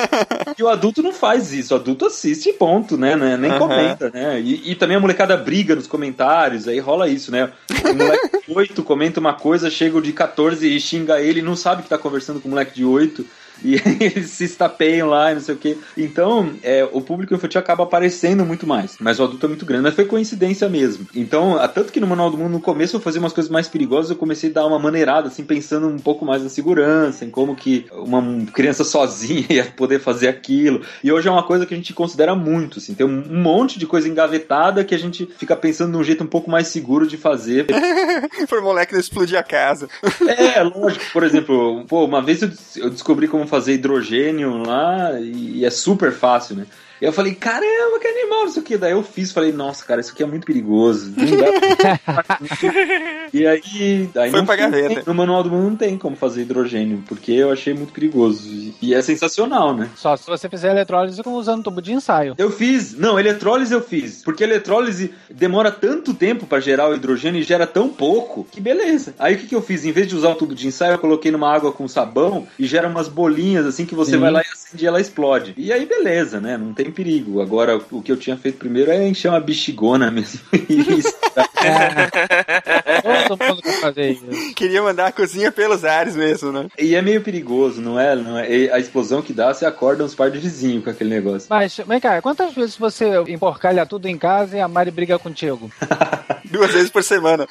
e o adulto não faz isso, o adulto assiste e ponto, né? né? Nem Aham. comenta, né? E, e também a molecada briga nos comentários, aí rola isso, né? O moleque de 8 comenta uma coisa, chega o de 14 e xinga ele, não sabe que tá conversando com o moleque de 8. E eles se estapeiam lá e não sei o quê. Então, é, o público infantil acaba aparecendo muito mais. Mas o adulto é muito grande. Mas foi coincidência mesmo. Então, tanto que no Manual do Mundo, no começo, eu fazia umas coisas mais perigosas, eu comecei a dar uma maneirada, assim, pensando um pouco mais na segurança, em como que uma criança sozinha ia poder fazer aquilo. E hoje é uma coisa que a gente considera muito, assim. Tem um monte de coisa engavetada que a gente fica pensando num jeito um pouco mais seguro de fazer. Por moleque não explodir a casa. É, lógico. Por exemplo, pô, uma vez eu descobri como fazer hidrogênio lá e é super fácil, né? E eu falei, caramba, que animal, não sei o que. Daí eu fiz, falei, nossa, cara, isso aqui é muito perigoso. Não dá pra- e aí, aí Foi não pra tem- gaveta. no manual do mundo não tem como fazer hidrogênio, porque eu achei muito perigoso. E- é sensacional, né? Só se você fizer eletrólise usando tubo de ensaio. Eu fiz, não, eletrólise eu fiz, porque eletrólise demora tanto tempo pra gerar o hidrogênio e gera tão pouco, que beleza. Aí o que, que eu fiz? Em vez de usar o tubo de ensaio, eu coloquei numa água com sabão e gera umas bolinhas assim que você Sim. vai lá e acende e ela explode. E aí beleza, né? Não tem perigo. Agora o que eu tinha feito primeiro é encher uma bexigona mesmo. Isso. Queria mandar a cozinha pelos ares mesmo, né? e é meio perigoso, não é? Não é? A explosão que dá, você acorda uns par de vizinhos com aquele negócio. Mas, vem cá, quantas vezes você emporcalha tudo em casa e a Mari briga contigo? Duas vezes por semana.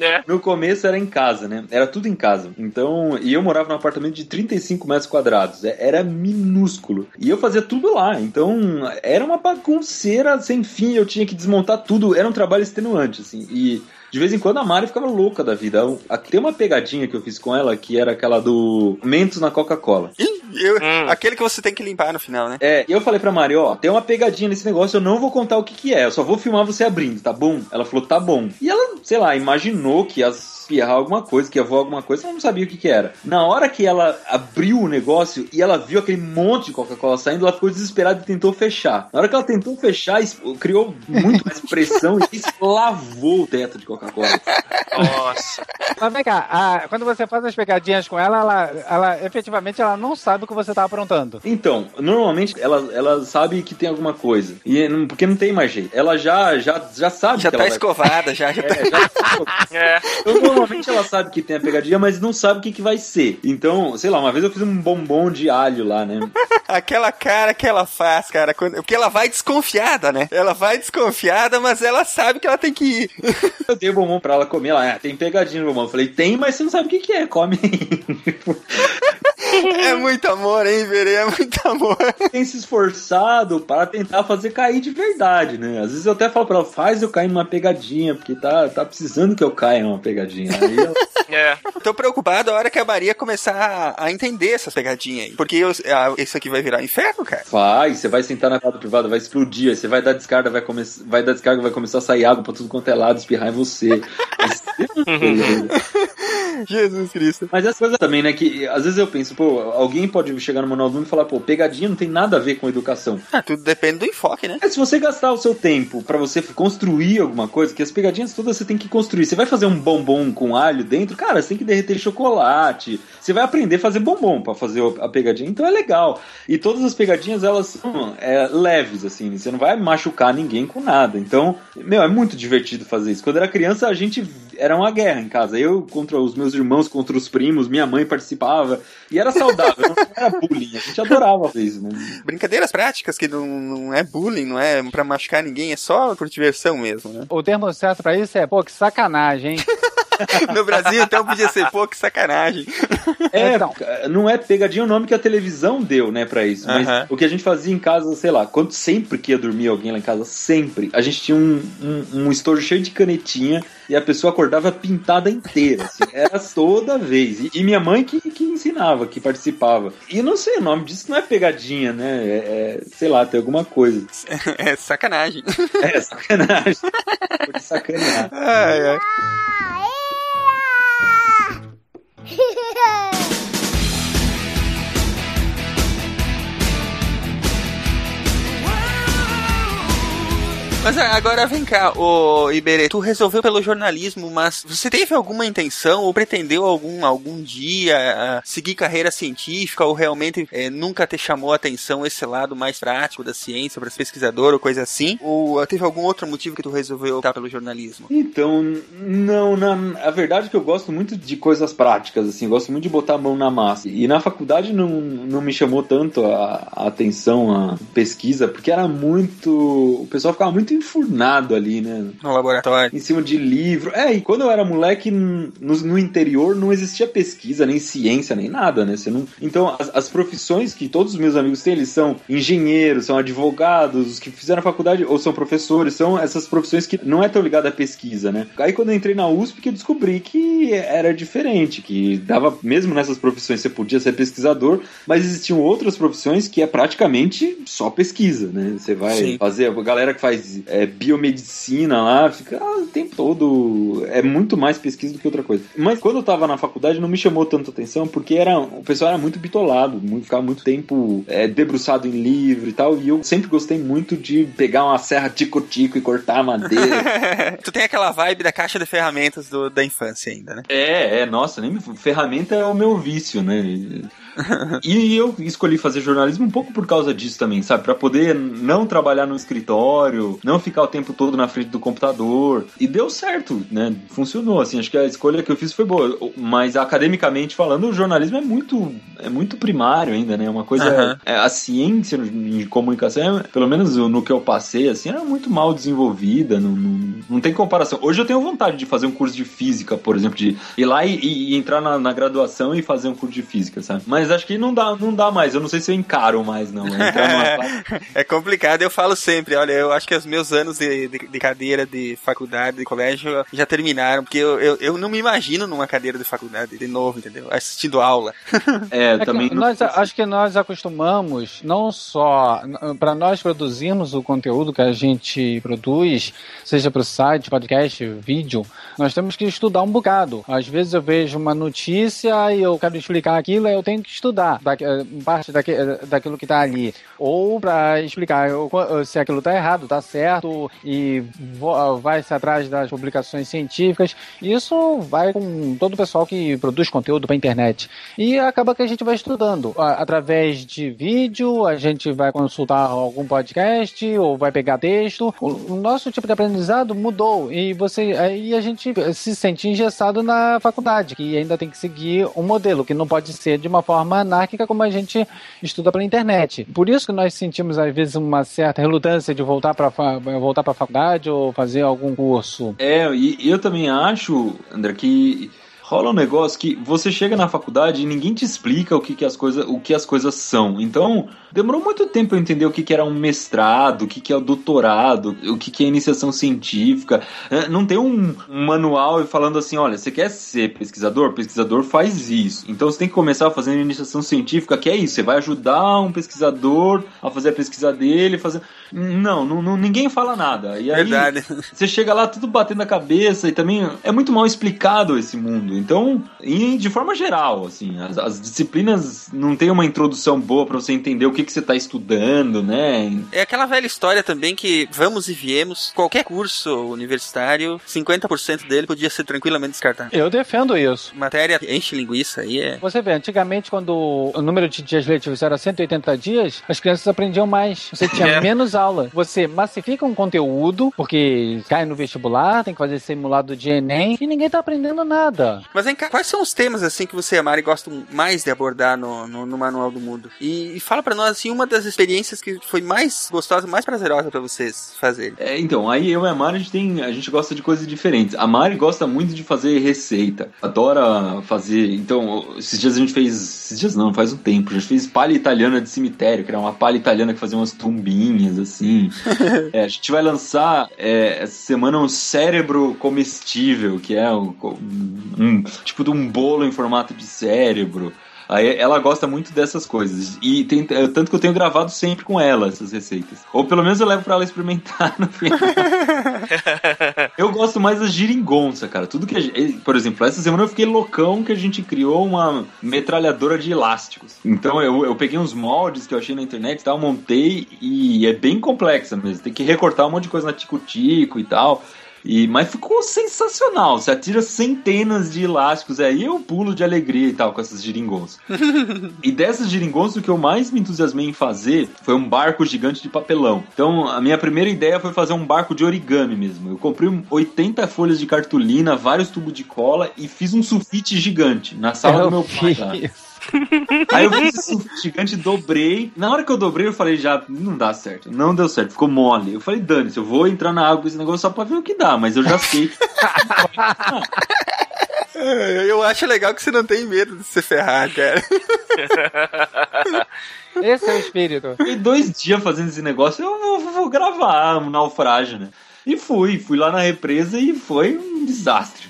É. No começo era em casa, né? Era tudo em casa. Então, e eu morava num apartamento de 35 metros quadrados. É- Era minúsculo. E eu fazia tudo lá. Então, era uma bagunceira sem fim. Eu tinha que desmontar tudo. Era um trabalho extenuante, assim. E de vez em quando a Mari ficava louca da vida. Tem uma pegadinha que eu fiz com ela, que era aquela do Mentos na Coca-Cola. Hum. Aquele que você tem que limpar no final, né? É, e eu falei pra Mari, ó, tem uma pegadinha nesse negócio, eu não vou contar o que que é, eu só vou filmar você abrindo, tá bom? Ela falou, tá bom. E ela, sei lá, imaginou que ia espirrar alguma coisa, que ia voar alguma coisa, ela não sabia o que que era. Na hora que ela abriu o negócio e ela viu aquele monte de Coca-Cola saindo, ela ficou desesperada e tentou fechar. Na hora que ela tentou fechar, criou muito mais pressão e lavou o teto de Coca-Cola. Nossa. Mas vem cá, a- quando você faz as pegadinhas com ela, ela, ela efetivamente ela não sabe o que você tá aprontando. Então, normalmente ela, ela sabe que tem alguma coisa. E não- porque não tem mais jeito. Ela já, já, já sabe Já que tá ela vai escovada, já, já tá. É, já- É. Então, normalmente ela sabe que tem a pegadinha, mas não sabe o que, que vai ser. Então, sei lá, uma vez eu fiz um bombom de alho lá, né? Aquela cara que ela faz, cara, quando... porque ela vai desconfiada, né? Ela vai desconfiada, mas ela sabe que ela tem que ir. Eu dei o bombom pra ela comer. Ela, ah, tem pegadinha no bombom. Eu falei, tem, mas você não sabe o que, que é, come. É muito amor, hein, Verê? É muito amor. tem se esforçado para tentar fazer cair de verdade, né? Às vezes eu até falo pra ela, faz eu cair numa pegadinha, porque tá, tá precisando que eu caia numa pegadinha. Aí ela, É. Tô preocupado a hora que a Maria começar a, a entender essas pegadinhas aí. Porque eu, ah, isso aqui vai virar inferno, cara. Vai, você vai sentar na casa privada, vai explodir, aí você vai dar descarga, vai, come vai dar descarga, vai começar a sair água pra tudo quanto é lado, espirrar em você. Jesus Cristo. Mas essa coisa também, né, que às vezes eu penso, pô, alguém pode chegar no Manual do Mundo e falar, pô, pegadinha não tem nada a ver com educação. Ah, tudo depende do enfoque, né? Mas se você gastar o seu tempo pra você construir alguma coisa, que as pegadinhas todas você tem que construir. Você vai fazer um bombom com alho dentro, cara, você tem que derreter chocolate. Você vai aprender a fazer bombom pra fazer a pegadinha, então é legal. E todas as pegadinhas, elas são é, leves, assim, você não vai machucar ninguém com nada. Então, meu, é muito divertido fazer isso. Quando eu era criança, a gente era uma guerra em casa. Eu contra os meus irmãos, contra os primos, minha mãe participava. E era saudável, não era bullying. A gente adorava fazer isso, né? Brincadeiras práticas que não, não é bullying, não é pra machucar ninguém, é só por diversão mesmo, né? O termo certo pra isso é, pô, que sacanagem, hein? No Brasil, então podia ser, pô, que sacanagem. É, Então. não é pegadinha o nome que a televisão deu, né, pra isso. Mas Aham. o que a gente fazia em casa, sei lá, quando sempre que ia dormir alguém lá em casa, sempre, a gente tinha um, um, um estojo cheio de canetinha e a pessoa acordava pintada inteira. assim, era toda vez. E, e minha mãe que, que ensinava, que participava. E eu não sei, o nome disso não é pegadinha, né? É, é, sei lá, tem alguma coisa. É sacanagem. É, sacanagem. Por sacanear. Ai, ai. Mas agora vem cá, ô Iberê, tu resolveu pelo jornalismo, mas você teve alguma intenção ou pretendeu algum, algum dia ah, seguir carreira científica ou realmente eh, nunca te chamou a atenção esse lado mais prático da ciência para pesquisador ou coisa assim? Ou ah, teve algum outro motivo que tu resolveu optar pelo jornalismo? Então, não, na, a verdade é que eu gosto muito de coisas práticas, assim, gosto muito de botar a mão na massa. E na faculdade não, não me chamou tanto a, a atenção a pesquisa, porque era muito. O pessoal ficava muito enfurnado ali, né? No laboratório. Em cima de livro. É, e quando eu era moleque, no, no interior não existia pesquisa, nem ciência, nem nada, né? Você não... Então, as, as profissões que todos os meus amigos têm, eles são engenheiros, são advogados, os que fizeram faculdade, ou são professores, são essas profissões que não é tão ligada à pesquisa, né? Aí quando eu entrei na USP que eu descobri que era diferente, que dava, mesmo nessas profissões você podia ser pesquisador, mas existiam outras profissões que é praticamente só pesquisa, né? Você vai Sim. fazer, a galera que faz é, biomedicina lá, fica ah, o tempo todo, é muito mais pesquisa do que outra coisa. Mas quando eu tava na faculdade não me chamou tanto atenção, porque era, o pessoal era muito bitolado, muito, ficava muito tempo é, debruçado em livro e tal, e eu sempre gostei muito de pegar uma serra tico-tico e cortar madeira. tu tem aquela vibe da caixa de ferramentas do- da infância ainda, né? É, é, nossa, nem me- ferramenta é o meu vício, né? E eu escolhi fazer jornalismo um pouco por causa disso também, sabe? Pra poder não trabalhar no escritório, não ficar o tempo todo na frente do computador. E deu certo, né? Funcionou, assim. Acho que a escolha que eu fiz foi boa. Mas academicamente falando, o jornalismo é muito, é muito primário ainda, né? Uma coisa. Aham. é, a ciência de comunicação, é, pelo menos no que eu passei, assim, era muito mal desenvolvida. Não, não, não tem comparação. Hoje eu tenho vontade de fazer um curso de física, por exemplo, de ir lá e, e- entrar na, na graduação e fazer um curso de física, sabe? Mas acho que não dá, não dá mais. Eu não sei se eu encaro mais, não. É numa É complicado, eu falo sempre, olha, eu acho que os meus anos de, de, de cadeira de faculdade, de colégio, já terminaram, porque eu, eu, eu não me imagino numa cadeira de faculdade de novo, entendeu? Assistindo aula. É, É também. não- nós, acho que nós acostumamos, não só para nós produzirmos o conteúdo que a gente produz, seja para o site, podcast, vídeo, nós temos que estudar um bocado. Às vezes eu vejo uma notícia e eu quero explicar aquilo, eu tenho que estudar da, parte daque, daquilo que está ali. Ou para explicar se aquilo está errado, está certo, e vo- vai-se atrás das publicações científicas. Isso vai com todo o pessoal que produz conteúdo para internet. E acaba que a gente vai estudando. Através de vídeo, a gente vai consultar algum podcast ou vai pegar texto. O nosso tipo de aprendizado mudou e você aí a gente se sente engessado na faculdade, que ainda tem que seguir um modelo que não pode ser de uma forma anárquica como a gente estuda pela internet. Por isso que nós sentimos às vezes uma certa relutância de voltar para voltar para a faculdade ou fazer algum curso. É, e eu também acho, André, que rola um negócio que você chega na faculdade e ninguém te explica o que, que as coisas o que as coisas são. Então, demorou muito tempo eu entender o que, que era um mestrado, o que, que é o doutorado, o que, que é iniciação científica. É, Não tem um, um manual falando assim, olha, você quer ser pesquisador? Pesquisador faz isso. Então você tem que começar fazendo iniciação científica, que é isso. Você vai ajudar um pesquisador a fazer a pesquisa dele, fazer. Não, não, não- ninguém fala nada. E aí, Verdade. você chega lá tudo batendo a cabeça e também é muito mal explicado esse mundo. Então, e de forma geral, assim, as, as disciplinas não tem uma introdução boa pra você entender o que, que você tá estudando, né? É aquela velha história também que vamos e viemos, qualquer curso universitário, 50% dele podia ser tranquilamente descartado. Eu defendo isso. Matéria enche linguiça aí é. Você vê, antigamente, quando o número de dias letivos era 180 dias, as crianças aprendiam mais. Você tinha É. menos aula. Você massifica um conteúdo, porque cai no vestibular, tem que fazer simulado de Enem, e ninguém tá aprendendo nada. Mas vem cá, quais são os temas assim que você e a Mari gostam mais de abordar no, no, no Manual do Mundo? E, e fala pra nós assim uma das experiências que foi mais gostosa, mais prazerosa pra vocês fazerem. É, então, aí eu e a Mari, a gente, tem, a gente gosta de coisas diferentes. A Mari gosta muito de fazer receita, adora fazer. Então, esses dias a gente fez. Esses dias não, faz um tempo. A gente fez palha italiana de cemitério, que era uma palha italiana que fazia umas tumbinhas, assim. É, a gente vai lançar é, essa semana um cérebro comestível, que é um, um- tipo de um bolo em formato de cérebro. Aí ela gosta muito dessas coisas. E tem, tanto que eu tenho gravado sempre com ela essas receitas. Ou pelo menos eu levo pra ela experimentar no final. eu gosto mais das giringonça, cara. Tudo que gente, Por exemplo, essa semana eu fiquei loucão que a gente criou uma metralhadora de elásticos. Então eu, eu peguei uns moldes que eu achei na internet e tal, montei e é bem complexa mesmo. Tem que recortar um monte de coisa na tico-tico e tal. E, mas ficou sensacional. Você atira centenas de elásticos aí, eu pulo de alegria e tal com essas giringons. e dessas giringons, o que eu mais me entusiasmei em fazer foi um barco gigante de papelão. Então, a minha primeira ideia foi fazer um barco de origami mesmo. Eu comprei 80 folhas de cartolina, vários tubos de cola e fiz um sulfite gigante na sala eu do meu pai. Lá. Aí eu fiz esse gigante, dobrei. Na hora que eu dobrei, eu falei, já, não dá certo. Não deu certo, ficou mole. Eu falei, dane-se, eu vou entrar na água com esse negócio só pra ver o que dá, mas eu já sei. eu acho legal que você não tem medo de se ferrar, cara. Esse é o espírito. E dois dias fazendo esse negócio, eu vou, vou gravar um naufrágio, né? E fui, fui lá na represa e foi um desastre.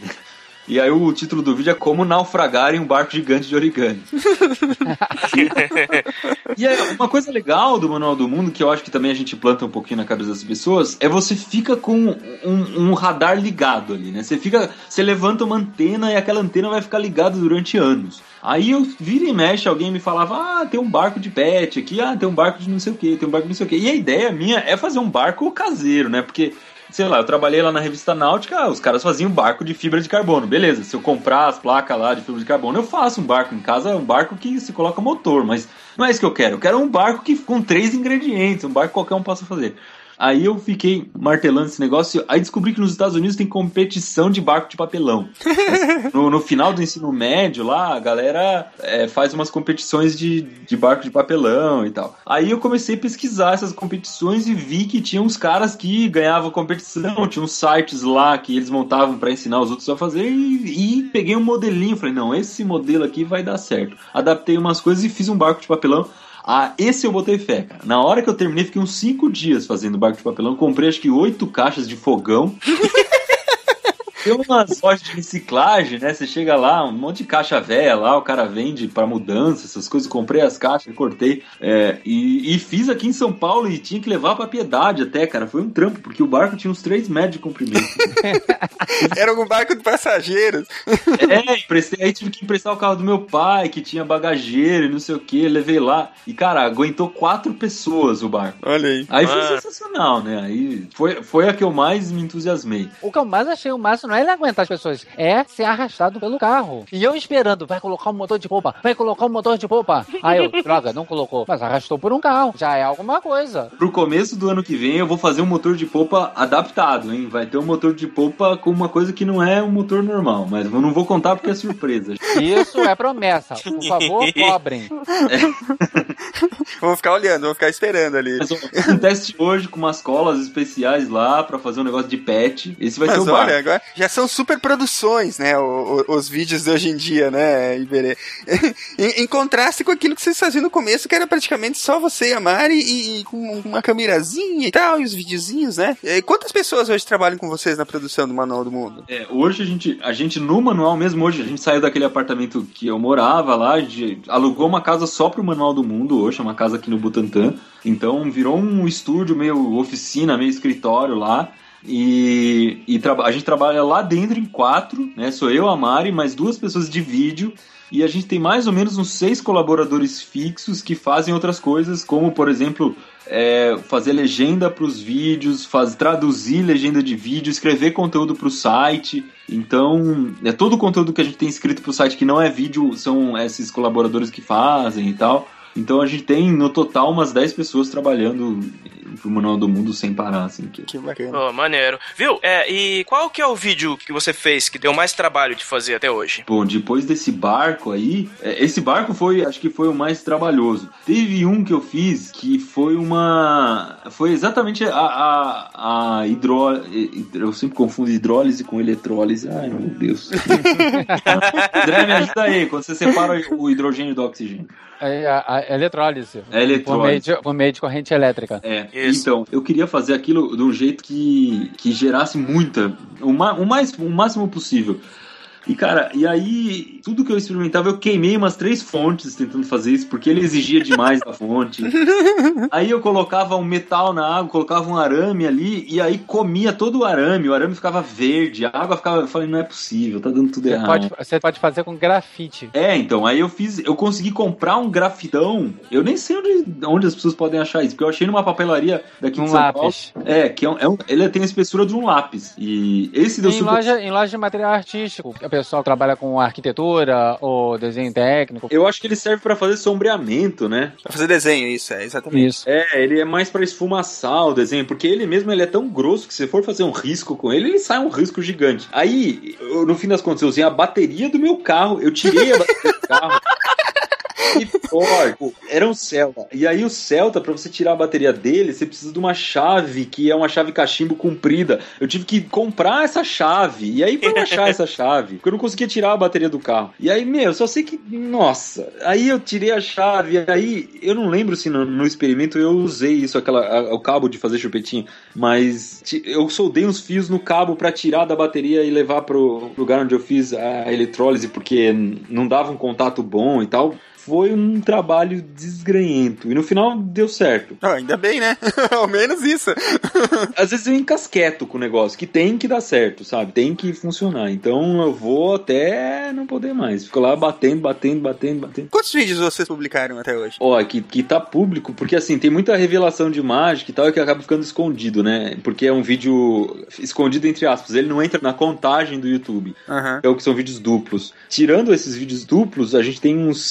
E aí o título do vídeo é Como Naufragar em um Barco Gigante de Origami. e aí, uma coisa legal do Manual do Mundo, que eu acho que também a gente planta um pouquinho na cabeça das pessoas, é você fica com um, um radar ligado ali, né? Você fica. Você levanta uma antena e aquela antena vai ficar ligada durante anos. Aí eu vira e mexe, alguém me falava, ah, tem um barco de pet aqui, ah, tem um barco de não sei o que, tem um barco de não sei o que. E a ideia minha é fazer um barco caseiro, né? Porque sei lá, eu trabalhei lá na revista Náutica, os caras faziam barco de fibra de carbono. Beleza, se eu comprar as placas lá de fibra de carbono, eu faço um barco em casa, um barco que se coloca motor, mas não é isso que eu quero. Eu quero um barco que com três ingredientes, um barco que qualquer um possa fazer. Aí eu fiquei martelando esse negócio. Aí descobri que nos Estados Unidos tem competição de barco de papelão. no, no, final do ensino médio lá, a galera é, faz umas competições de, de barco de papelão e tal. Aí eu comecei a pesquisar essas competições e vi que tinha uns caras que ganhavam competição, tinha uns sites lá que eles montavam para ensinar os outros a fazer e, e peguei um modelinho. Falei, não, esse modelo aqui vai dar certo. Adaptei umas coisas e fiz um barco de papelão. Ah, esse eu botei fé, cara. Na hora que eu terminei, fiquei uns 5 dias fazendo barco de papelão. Comprei acho que 8 caixas de fogão. Tem umas lojas de reciclagem, né? Você chega lá, um monte de caixa velha lá, o cara vende para mudança, essas coisas. Comprei as caixas, cortei. É, e, e, fiz aqui em São Paulo e tinha que levar pra piedade até, cara. Foi um trampo, porque o barco tinha uns 3 metros de comprimento. Era um barco de passageiros. É, emprestei, aí tive que emprestar o carro do meu pai, que tinha bagageiro e não sei o que. Levei lá. E, cara, aguentou quatro pessoas o barco. Olha aí. Aí foi ah. sensacional, né? Aí foi, foi a que eu mais me entusiasmei. O que eu mais achei o máximo não é ele aguentar as pessoas, é ser arrastado pelo carro. E eu esperando, vai colocar um motor de popa, vai colocar um motor de popa. Aí eu, droga, não colocou. Mas arrastou por um carro, já é alguma coisa. Pro começo do ano que vem eu vou fazer um motor de popa adaptado, hein? Vai ter um motor de popa com uma coisa que não é um motor normal, mas eu não vou contar porque é surpresa. Isso é promessa. Por favor, cobrem. É. vou ficar olhando, vou ficar esperando ali. Mas um teste hoje com umas colas especiais lá para fazer um negócio de pet. Esse vai Mas ser o olha, agora já são super produções, né? O, o, os vídeos de hoje em dia, né, Iberê? em, em, contraste com aquilo que vocês faziam no começo, que era praticamente só você e a Mari e, e com uma câmerazinha e tal, e os videozinhos, né? E quantas pessoas hoje trabalham com vocês na produção do Manual do Mundo? É, hoje a gente, a gente no manual mesmo, hoje a gente saiu daquele apartamento que eu morava lá, a gente alugou uma casa só pro Manual do Mundo hoje, é uma casa aqui no Butantã. Então virou um estúdio meio oficina, meio escritório lá. E, e a gente trabalha lá dentro em quatro, né? Sou eu, a Mari, mais duas pessoas de vídeo. E a gente tem mais ou menos uns seis colaboradores fixos que fazem outras coisas, como, por exemplo, é, fazer legenda para os vídeos, faz, traduzir legenda de vídeo, escrever conteúdo para o site. Então, é todo o conteúdo que a gente tem escrito para o site que não é vídeo, são esses colaboradores que fazem e tal. Então a gente tem no total umas 10 pessoas trabalhando pro Manual do Mundo sem parar, assim. Que, que bacana. Oh, maneiro. Viu? É, e qual que é o vídeo que você fez que deu mais trabalho de fazer até hoje? Bom, depois desse barco aí, é, esse barco foi, acho que foi o mais trabalhoso. Teve um que eu fiz que foi uma. Foi exatamente a, a, a hidró. Eu sempre confundo hidrólise com eletrólise. Ai, meu Deus. André, me ajuda aí, quando você separa o hidrogênio do oxigênio. É, a, a, eletrólise. É eletrólise. Por meio, de, por meio de corrente elétrica. É. Isso. Então, eu queria fazer aquilo de um jeito que, que gerasse muita. O, ma, o, mais, o máximo possível. E, cara, e aí, tudo que eu experimentava, eu queimei umas três fontes tentando fazer isso, porque ele exigia demais da fonte. aí eu colocava um metal na água, colocava um arame ali, e aí comia todo o arame, o arame ficava verde, a água ficava. Eu falei, não é possível, tá dando tudo Você errado. pode, você pode fazer com grafite. É, então, aí eu fiz, eu consegui comprar um grafitão. Eu nem sei onde, onde as pessoas podem achar isso, porque eu achei numa papelaria daqui Um de São lápis. Paulo. É, que é um, é um- ele tem a espessura de um lápis. E esse deu Em super loja, em loja de material artístico, o pessoal trabalha com arquitetura ou desenho técnico. Eu acho que ele serve pra fazer sombreamento, né? Pra fazer desenho, isso, é, exatamente. Isso. É, ele é mais pra esfumaçar o desenho, porque ele mesmo ele é tão grosso que se você for fazer um risco com ele, ele sai um risco gigante. Aí, eu, no fim das contas, eu usei a bateria do meu carro, eu tirei a bateria do carro. E porco, era um Celta. E aí o Celta, pra você tirar a bateria dele, você precisa de uma chave, que é uma chave cachimbo comprida. Eu tive que comprar essa chave. E aí eu achar essa chave, porque eu não conseguia tirar a bateria do carro. E aí, meu, eu só sei que, nossa, aí eu tirei a chave, aí eu não lembro se no, no experimento eu usei isso, aquela, a- o cabo de fazer chupetinho, mas eu soldei uns fios no cabo pra tirar da bateria e levar pro lugar onde eu fiz a eletrólise, porque não dava um contato bom e tal. Foi um trabalho desgranhento. E no final deu certo. Ah, ainda bem, né? Ao menos isso. Às vezes eu encasqueto com o negócio, que tem que dar certo, sabe? Tem que funcionar. Então eu vou até não poder mais. Fico lá batendo, batendo, batendo, batendo. Quantos vídeos vocês publicaram até hoje? Ó, que, que tá público, porque assim, tem muita revelação de mágica e tal, que acaba ficando escondido, né? Porque é um vídeo escondido entre aspas, ele não entra na contagem do YouTube. Aham. É o que são vídeos duplos. Tirando esses vídeos duplos, a gente tem uns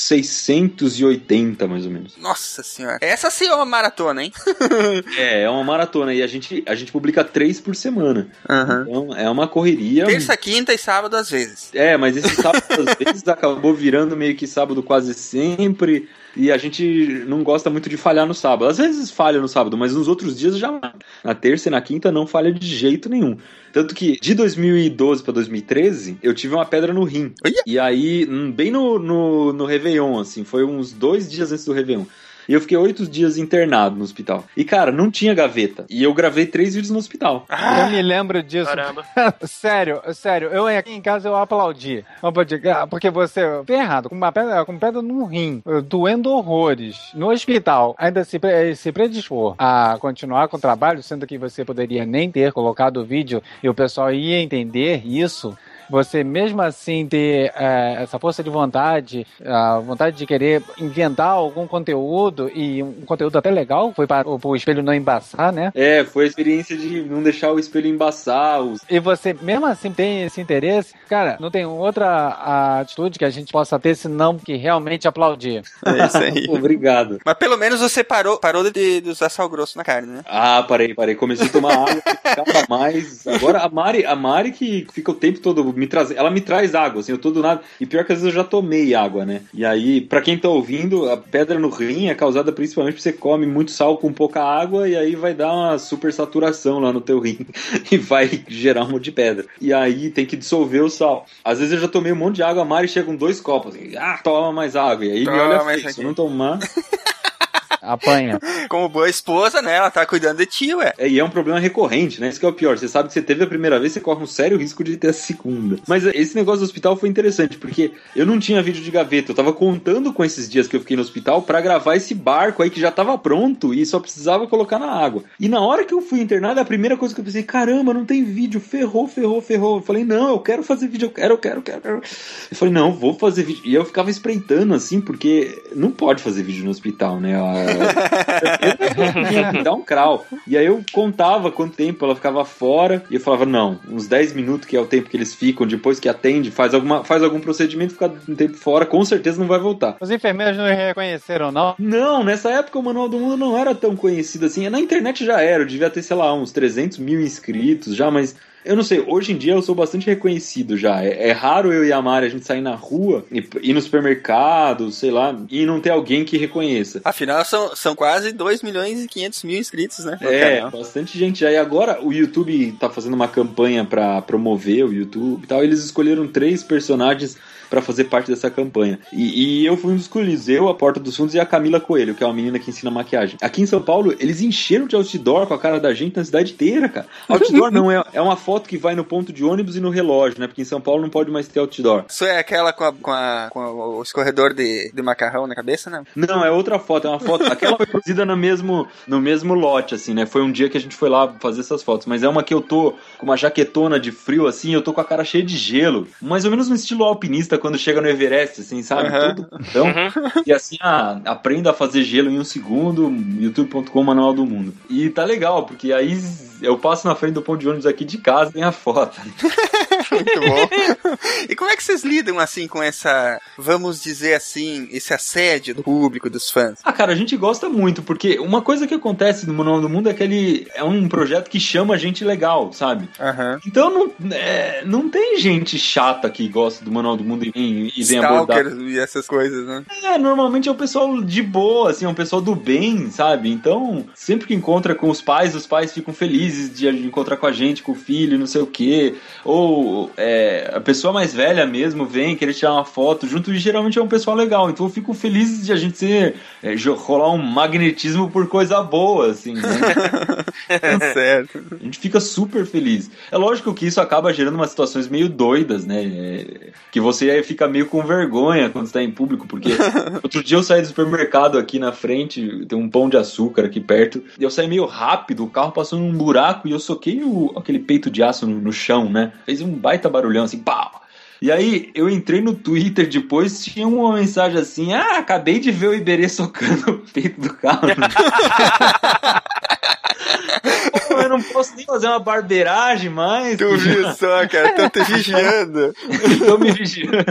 680 mais ou menos. Nossa senhora. Essa sim é uma maratona, hein? É, é uma maratona e a gente, a gente publica três por semana. Aham. Então é uma correria. Terça, quinta e sábado às vezes. É, mas esse sábado às vezes acabou virando meio que sábado quase sempre. E a gente não gosta muito de falhar no sábado. Às vezes falha no sábado, mas nos outros dias já. Na terça e na quinta não falha de jeito nenhum. Tanto que de 2012 pra 2013, eu tive uma pedra no rim. E aí, hum, bem no, no, no Réveillon, assim, foi uns dois dias antes do Réveillon. E eu fiquei oito dias internado no hospital. E, cara, não tinha gaveta. E eu gravei três vídeos no hospital. Eu me lembro disso. Caramba. sério, sério, eu aqui em casa eu aplaudi. Ah, Porque você, ferrado, com uma pedra, com pedra no rim, doendo horrores, no hospital, ainda se, pre- se predispor a continuar com o trabalho, sendo que você poderia nem ter colocado o vídeo e o pessoal ia entender isso. Você mesmo assim ter eh, essa força de vontade, a vontade de querer inventar algum conteúdo e um conteúdo até legal, foi para o o espelho não embaçar, né? É, foi a experiência de não deixar o espelho embaçar. Os... e você mesmo assim tem esse interesse, cara, não tem outra atitude que a gente possa ter senão que realmente aplaudir. É isso aí. Obrigado. Mas pelo menos você parou, parou de, de usar sal grosso na carne, né? Ah, parei, parei. Comecei a tomar água, ficava mais. Agora a Mari, a Mari que fica o tempo todo me trazendo. Ela me traz água, assim, eu tô do nada. E pior que às vezes eu já tomei água, né? E aí, pra quem tá ouvindo, a pedra no rim é causada principalmente porque você come muito sal com pouca água e aí vai dar uma super saturação lá no teu rim e vai gerar um monte de pedra. E aí tem que dissolver o sal. Às vezes eu já tomei um monte de água, a Mari chega com dois copos, assim, ah, toma mais água. E aí me Toma olha se aqui. eu não tomar. Apanha. Como boa esposa, né? Ela tá cuidando de ti, ué. É, e é um problema recorrente, né? Isso que é o pior. Você sabe que você teve a primeira vez, você corre um sério risco de ter a segunda. Mas esse negócio do hospital foi interessante, porque eu não tinha vídeo de gaveta. Eu tava contando com esses dias que eu fiquei no hospital pra gravar esse barco aí que já tava pronto e só precisava colocar na água. E na hora que eu fui internado, a primeira coisa que eu pensei, caramba, não tem vídeo, ferrou, ferrou, ferrou. Eu falei, não, eu quero fazer vídeo, eu quero, eu quero, eu quero. eu quero. Eu falei, não, vou fazer vídeo. E eu ficava espreitando assim, porque não pode fazer vídeo no hospital, né? Dá um crau. E aí eu contava quanto tempo ela ficava fora e eu falava, não, uns 10 minutos que é o tempo que eles ficam, depois que atende, faz, alguma, faz algum procedimento, fica um tempo fora, com certeza não vai voltar. Os enfermeiros não reconheceram, não? Não, nessa época o Manual do Mundo não era tão conhecido assim. Na internet já era, eu devia ter, sei lá, uns 300 mil inscritos já, mas eu não sei, hoje em dia eu sou bastante reconhecido já. É, é raro eu e a Mari a gente sair na rua, e ir no supermercado, sei lá, e não ter alguém que reconheça. Afinal, são, são quase 2 milhões e 500 mil inscritos, né? É, canal. bastante gente já. E agora o YouTube tá fazendo uma campanha pra promover o YouTube e tal. Eles escolheram três personagens para fazer parte dessa campanha. E, e, eu fui um dos escolhidos, eu, a Porta dos Fundos e a Camila Coelho, que é uma menina que ensina maquiagem. Aqui em São Paulo, eles encheram de outdoor com a cara da gente na cidade inteira, cara. Outdoor não é, é uma foto que vai no ponto de ônibus e no relógio, né? Porque em São Paulo não pode mais ter outdoor. Isso é aquela com, a, com, a, com o escorredor de, de macarrão na cabeça, né? Não, é outra foto, é uma foto. Aquela foi produzida no mesmo, no mesmo lote, assim, né? Foi um dia que a gente foi lá fazer essas fotos. Mas é uma que eu tô com uma jaquetona de frio, assim, eu tô com a cara cheia de gelo. Mais ou menos no estilo alpinista quando chega no Everest, assim, sabe? Uhum. Tudo então, uhum. E assim, ah, aprenda a fazer gelo em um segundo, youtube.com Manual do Mundo. E tá legal, porque aí eu passo na frente do ponto de ônibus aqui de casa e tem a foto. Muito bom. E como é que vocês lidam assim com essa, vamos dizer assim, esse assédio do público, dos fãs? Ah, cara, a gente gosta muito, porque uma coisa que acontece no Manual do Mundo é que ele é um projeto que chama gente legal, sabe? Uhum. Então não, é, não tem gente chata que gosta do Manual do Mundo e, e vem abordar. e essas coisas, né? É, normalmente é o pessoal de boa, assim, é um pessoal do bem, sabe? Então, sempre que encontra com os pais, os pais ficam felizes de encontrar com a gente, com o filho, não sei o quê. Ou é, a pessoa mais velha mesmo vem querer tirar uma foto junto e geralmente é um pessoal legal. Então eu fico feliz de a gente ser, é, rolar um magnetismo por coisa boa, assim, né? é certo. A gente fica super feliz. É lógico que isso acaba gerando umas situações meio doidas, né? É, que você fica meio com vergonha quando está em público, porque outro dia eu saí do supermercado aqui na frente, tem um pão de açúcar aqui perto, e eu saí meio rápido, o carro passou num buraco e eu soquei o, aquele peito de aço no, no chão, né? Fez um baita barulhão assim, pau! E aí, eu entrei no Twitter depois, tinha uma mensagem assim: Ah, acabei de ver o Iberê socando o peito do carro. eu não posso nem fazer uma barbeiragem mais. Tu viu só, cara? Estão te vigiando. Estão me vigiando.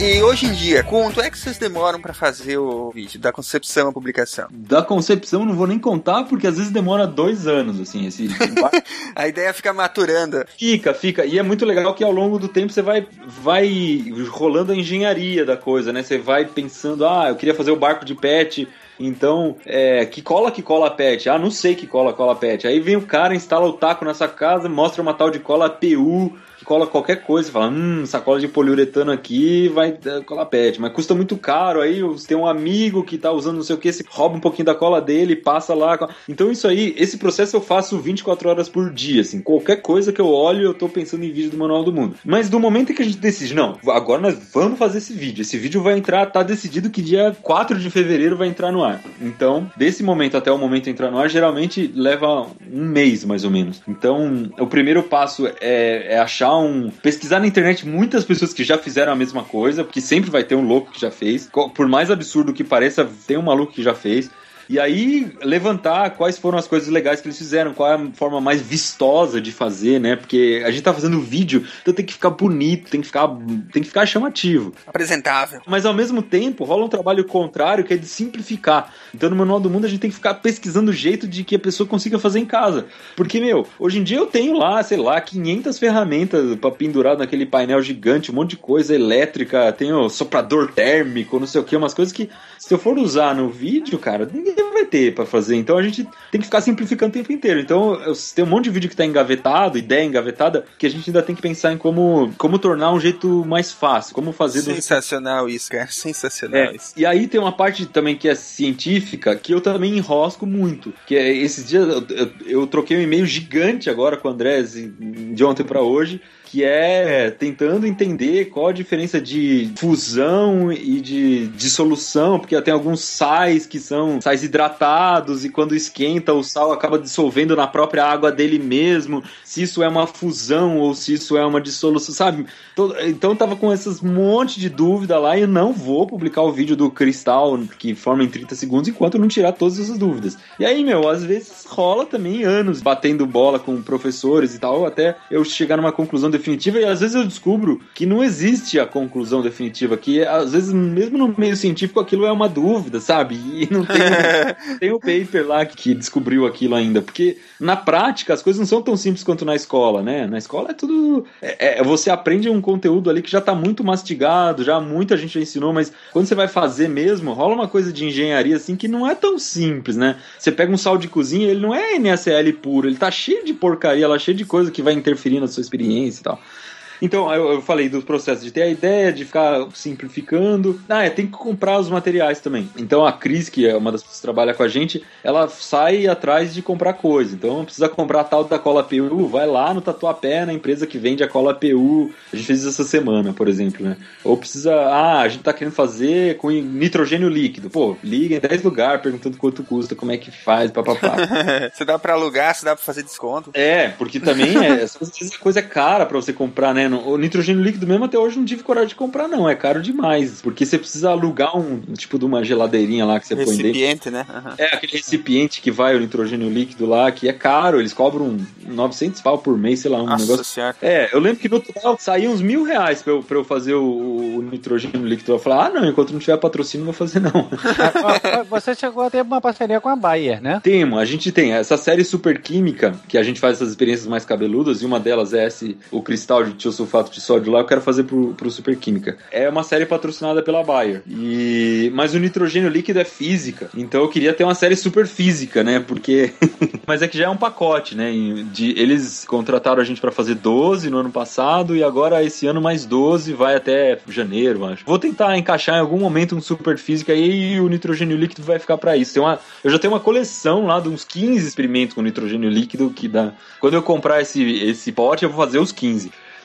E hoje em dia, quanto é que vocês demoram para fazer o vídeo, da concepção à publicação? Da concepção não vou nem contar, porque às vezes demora dois anos, assim, esse... a ideia fica maturando. Fica, fica. E é muito legal que ao longo do tempo você vai, vai rolando a engenharia da coisa, né? Você vai pensando, ah, eu queria fazer o barco de pet... Então, é, que cola que cola pet? Ah, não sei que cola cola pet. Aí vem o cara, instala o taco nessa casa, mostra uma tal de cola PU cola qualquer coisa, fala, hum, sacola de poliuretano aqui vai colar pet, mas custa muito caro, aí tem um amigo que tá usando não sei o que, você rouba um pouquinho da cola dele, passa lá. Então isso aí, esse processo eu faço 24 horas por dia, assim, qualquer coisa que eu olho, eu tô pensando em vídeo do Manual do Mundo. Mas do momento em que a gente decide, não, agora nós vamos fazer esse vídeo, esse vídeo vai entrar, tá decidido que dia 4 de fevereiro vai entrar no ar. Então, desse momento até o momento entrar no ar, geralmente leva um mês, mais ou menos. Então, o primeiro passo é, é achar um. pesquisar na internet muitas pessoas que já fizeram a mesma coisa, porque sempre vai ter um louco que já fez. Por mais absurdo que pareça, tem um maluco que já fez. E aí levantar quais foram as coisas legais que eles fizeram, qual é a forma mais vistosa de fazer, né? Porque a gente tá fazendo vídeo, então tem que ficar bonito, tem que ficar, tem que ficar chamativo. Apresentável. Mas ao mesmo tempo, rola um trabalho contrário que é de simplificar. Então no Manual do Mundo a gente tem que ficar pesquisando o jeito de que a pessoa consiga fazer em casa. Porque, meu, hoje em dia eu tenho lá, sei lá, 500 ferramentas para pendurar naquele painel gigante, um monte de coisa elétrica, tenho soprador térmico, não sei o que, umas coisas que se eu for usar no vídeo, cara, ninguém vai ter para fazer. Então a gente tem que ficar simplificando o tempo inteiro. Então eu, tem um monte de vídeo que tá engavetado, ideia engavetada, que a gente ainda tem que pensar em como, como tornar um jeito mais fácil, como fazer. Sensacional do... isso, cara. Sensacional é, isso. E aí tem uma parte também que é científica que eu também enrosco muito. Que é esses dias eu, eu, eu troquei um e-mail gigante agora com o André de ontem para hoje que é tentando entender qual a diferença de fusão e de dissolução, porque tem alguns sais que são sais hidratados e quando esquenta o sal acaba dissolvendo na própria água dele mesmo, se isso é uma fusão ou se isso é uma dissolução, sabe? Então tava com esses monte de dúvida lá e eu não vou publicar o vídeo do cristal que forma em 30 segundos enquanto eu não tirar todas essas dúvidas. E aí, meu, às vezes rola também anos batendo bola com professores e tal, até eu chegar numa conclusão definitiva e às vezes eu descubro que não existe a conclusão definitiva, que às vezes mesmo no meio científico aquilo é uma dúvida, sabe? E não tem, tem o paper lá que descobriu aquilo ainda, porque na prática as coisas não são tão simples quanto na escola, né? Na escola é tudo. É, é, você aprende um conteúdo ali que já está muito mastigado, já muita gente já ensinou, mas quando você vai fazer mesmo, rola uma coisa de engenharia assim que não é tão simples, né? Você pega um sal de cozinha, ele não é NaCl puro, ele tá cheio de porcaria, lá cheio de coisa que vai interferir na sua experiência e tal. Então, eu, eu falei do processo de ter a ideia, de ficar simplificando. Ah, é, tem que comprar os materiais também. Então, a Cris, que é uma das pessoas que trabalha com a gente, ela sai atrás de comprar coisa. Então, precisa comprar tal da cola PU, vai lá no Tatuapé, na empresa que vende a cola PU. A gente fez isso essa semana, por exemplo, né? Ou precisa, ah, a gente tá querendo fazer com nitrogênio líquido. Pô, liga em 10 lugares perguntando quanto custa, como é que faz, papapá. se dá pra alugar, se dá pra fazer desconto. É, porque também é, coisa é cara pra você comprar, né? O nitrogênio líquido mesmo até hoje não tive coragem de comprar, não. É caro demais. Porque você precisa alugar um tipo de uma geladeirinha lá que você recipiente, põe dentro. Recipiente, né? Uhum. É, aquele recipiente que vai o nitrogênio líquido lá, que é caro. Eles cobram 900 pau por mês, sei lá, um Nossa negócio. Senhora. É, eu lembro que no total saía uns mil reais pra eu, pra eu fazer o, o nitrogênio líquido. Eu falei, ah, não, enquanto não tiver patrocínio, não vou fazer, não. Você chegou a ter uma parceria com a Bayer, né? Temos, a gente tem essa série super química, que a gente faz essas experiências mais cabeludas, e uma delas é esse, o cristal de tiosulfato de sódio lá, eu quero fazer pro, pro Super Química. É uma série patrocinada pela Bayer. E... Mas o nitrogênio líquido é física, então eu queria ter uma série super física, né? Porque. Mas é que já é um pacote, né? De... Eles contrataram a gente para fazer 12 no ano passado, e agora esse ano mais 12 vai até janeiro, acho. Vou tentar encaixar em algum momento um super física e o nitrogênio líquido vai ficar para isso. Tem uma... Eu já tenho uma coleção lá de uns 15 experimentos com nitrogênio líquido que dá. Quando eu comprar esse, esse pote, eu vou fazer os 15.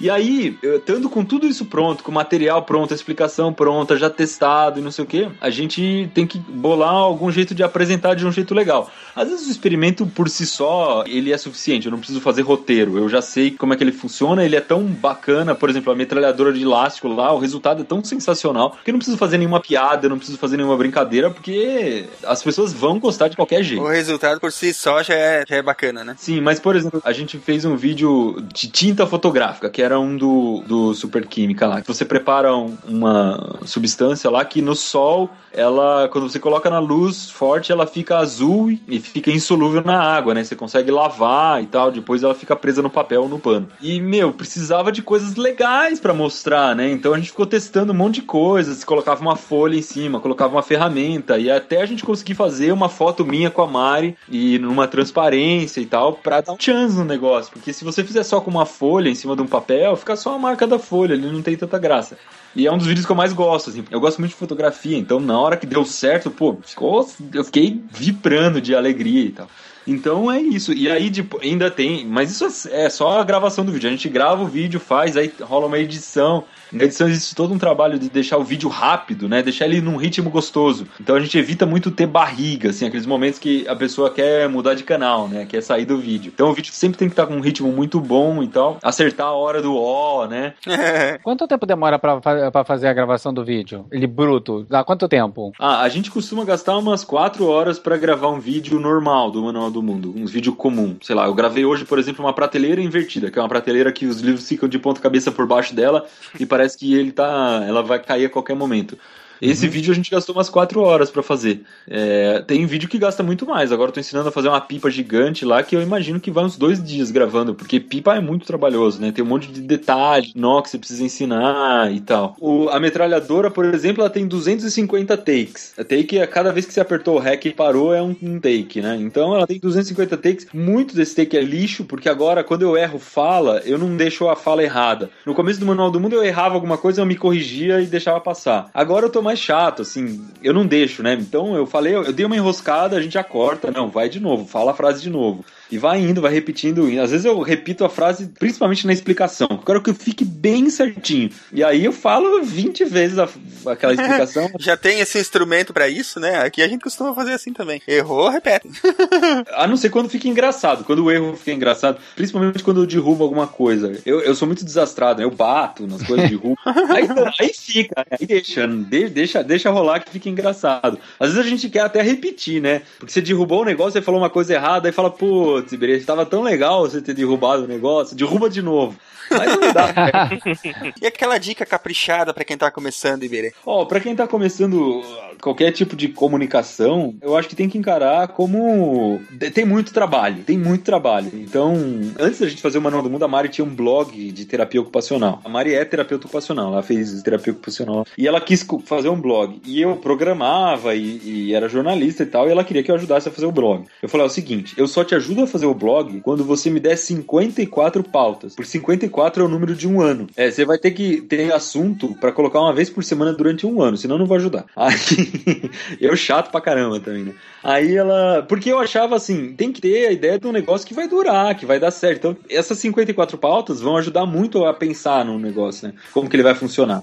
e aí, estando com tudo isso pronto, com o material pronto, a explicação pronta, já testado e não sei o que, a gente tem que bolar algum jeito de apresentar de um jeito legal. Às vezes o experimento por si só, ele é suficiente, eu não preciso fazer roteiro, eu já sei como é que ele funciona, ele é tão bacana, por exemplo, a metralhadora de elástico lá, o resultado é tão sensacional, que eu não preciso fazer nenhuma piada, eu não preciso fazer nenhuma brincadeira, porque as pessoas vão gostar de qualquer jeito. O resultado por si só já é, já é bacana, né? Sim, mas por exemplo, a gente fez um vídeo de tinta fotográfica, que era um do, do Super Química lá. Você prepara um, uma substância lá que no sol, ela, quando você coloca na luz forte, ela fica azul e fica insolúvel na água, né? Você consegue lavar e tal, depois ela fica presa no papel ou no pano. E, meu, precisava de coisas legais para mostrar, né? Então a gente ficou testando um monte de coisas, colocava uma folha em cima, colocava uma ferramenta, e até a gente conseguir fazer uma foto minha com a Mari e numa transparência e tal, pra dar um chance no negócio. Porque se você fizer só com uma folha em cima de um papel, fica só a marca da folha, ele não tem tanta graça. E é um dos vídeos que eu mais gosto, assim. Eu gosto muito de fotografia, então na hora que deu certo, pô, ficou, eu fiquei vibrando de alegria e tal. Então é isso. E aí tipo, ainda tem, mas isso é só a gravação do vídeo. A gente grava o vídeo, faz, aí rola uma edição. Na edição existe todo um trabalho de deixar o vídeo rápido, né? Deixar ele num ritmo gostoso. Então a gente evita muito ter barriga, assim, aqueles momentos que a pessoa quer mudar de canal, né? Quer sair do vídeo. Então o vídeo sempre tem que estar com um ritmo muito bom e tal. Acertar a hora do ó, né? quanto tempo demora para fazer a gravação do vídeo? Ele bruto? Dá quanto tempo? Ah, a gente costuma gastar umas 4 horas para gravar um vídeo normal do Manual do Mundo. Um vídeo comum. Sei lá, eu gravei hoje, por exemplo, uma prateleira invertida, que é uma prateleira que os livros ficam de ponta cabeça por baixo dela e parece que ele tá. ela vai cair a qualquer momento. Esse uhum. vídeo a gente gastou umas 4 horas para fazer. É, tem vídeo que gasta muito mais. Agora eu tô ensinando a fazer uma pipa gigante lá que eu imagino que vai uns dois dias gravando, porque pipa é muito trabalhoso, né? Tem um monte de detalhe, nó que você precisa ensinar e tal. O, a metralhadora, por exemplo, ela tem 250 takes. A take é cada vez que você apertou o REC e parou é um, um, take, né? Então ela tem 250 takes. Muito desse take é lixo, porque agora quando eu erro fala, eu não deixo a fala errada. No começo do Manual do Mundo eu errava alguma coisa, eu me corrigia e deixava passar. Agora eu tô mais chato, assim, eu não deixo, né? Então eu falei, eu dei uma enroscada, a gente já corta, não, vai de novo, fala a frase de novo. E vai indo, vai repetindo. Às vezes eu repito a frase, principalmente na explicação. Eu quero que fique bem certinho. E aí eu falo 20 vezes aquela explicação. Já tem esse instrumento para isso, né? Aqui a gente costuma fazer assim também. Errou, repete. a não ser quando fica engraçado. Quando o erro fica engraçado, principalmente quando eu derrubo alguma coisa. Eu, eu sou muito desastrado, né? Eu bato nas coisas, derrubo. aí, aí fica, né? aí deixa, deixa, deixa rolar que fica engraçado. Às vezes a gente quer até repetir, né? Porque você derrubou o negócio, você falou uma coisa errada, aí fala, putz, Iberê, estava tão legal você ter derrubado o negócio, derruba de novo. Mas não dá. e aquela dica caprichada para quem tá começando, Iberê? Ó, oh, pra quem tá começando qualquer tipo de comunicação, eu acho que tem que encarar como. Tem muito trabalho, tem muito trabalho. Então, antes da gente fazer o Manual do Mundo, a Mari tinha um blog de terapia ocupacional. A Mari é terapeuta ocupacional, ela fez terapia ocupacional. E ela quis fazer um blog. E eu programava e, e era jornalista e tal, e ela queria que eu ajudasse a fazer o blog. Eu falei: é o seguinte, eu só te ajudo fazer o blog quando você me der 54 pautas. Por 54 é o número de um ano. É, você vai ter que ter assunto para colocar uma vez por semana durante um ano, senão não vai ajudar. Aí eu chato pra caramba também, né? Aí ela. Porque eu achava assim, tem que ter a ideia de um negócio que vai durar, que vai dar certo. Então, essas 54 pautas vão ajudar muito a pensar no negócio, né? Como que ele vai funcionar.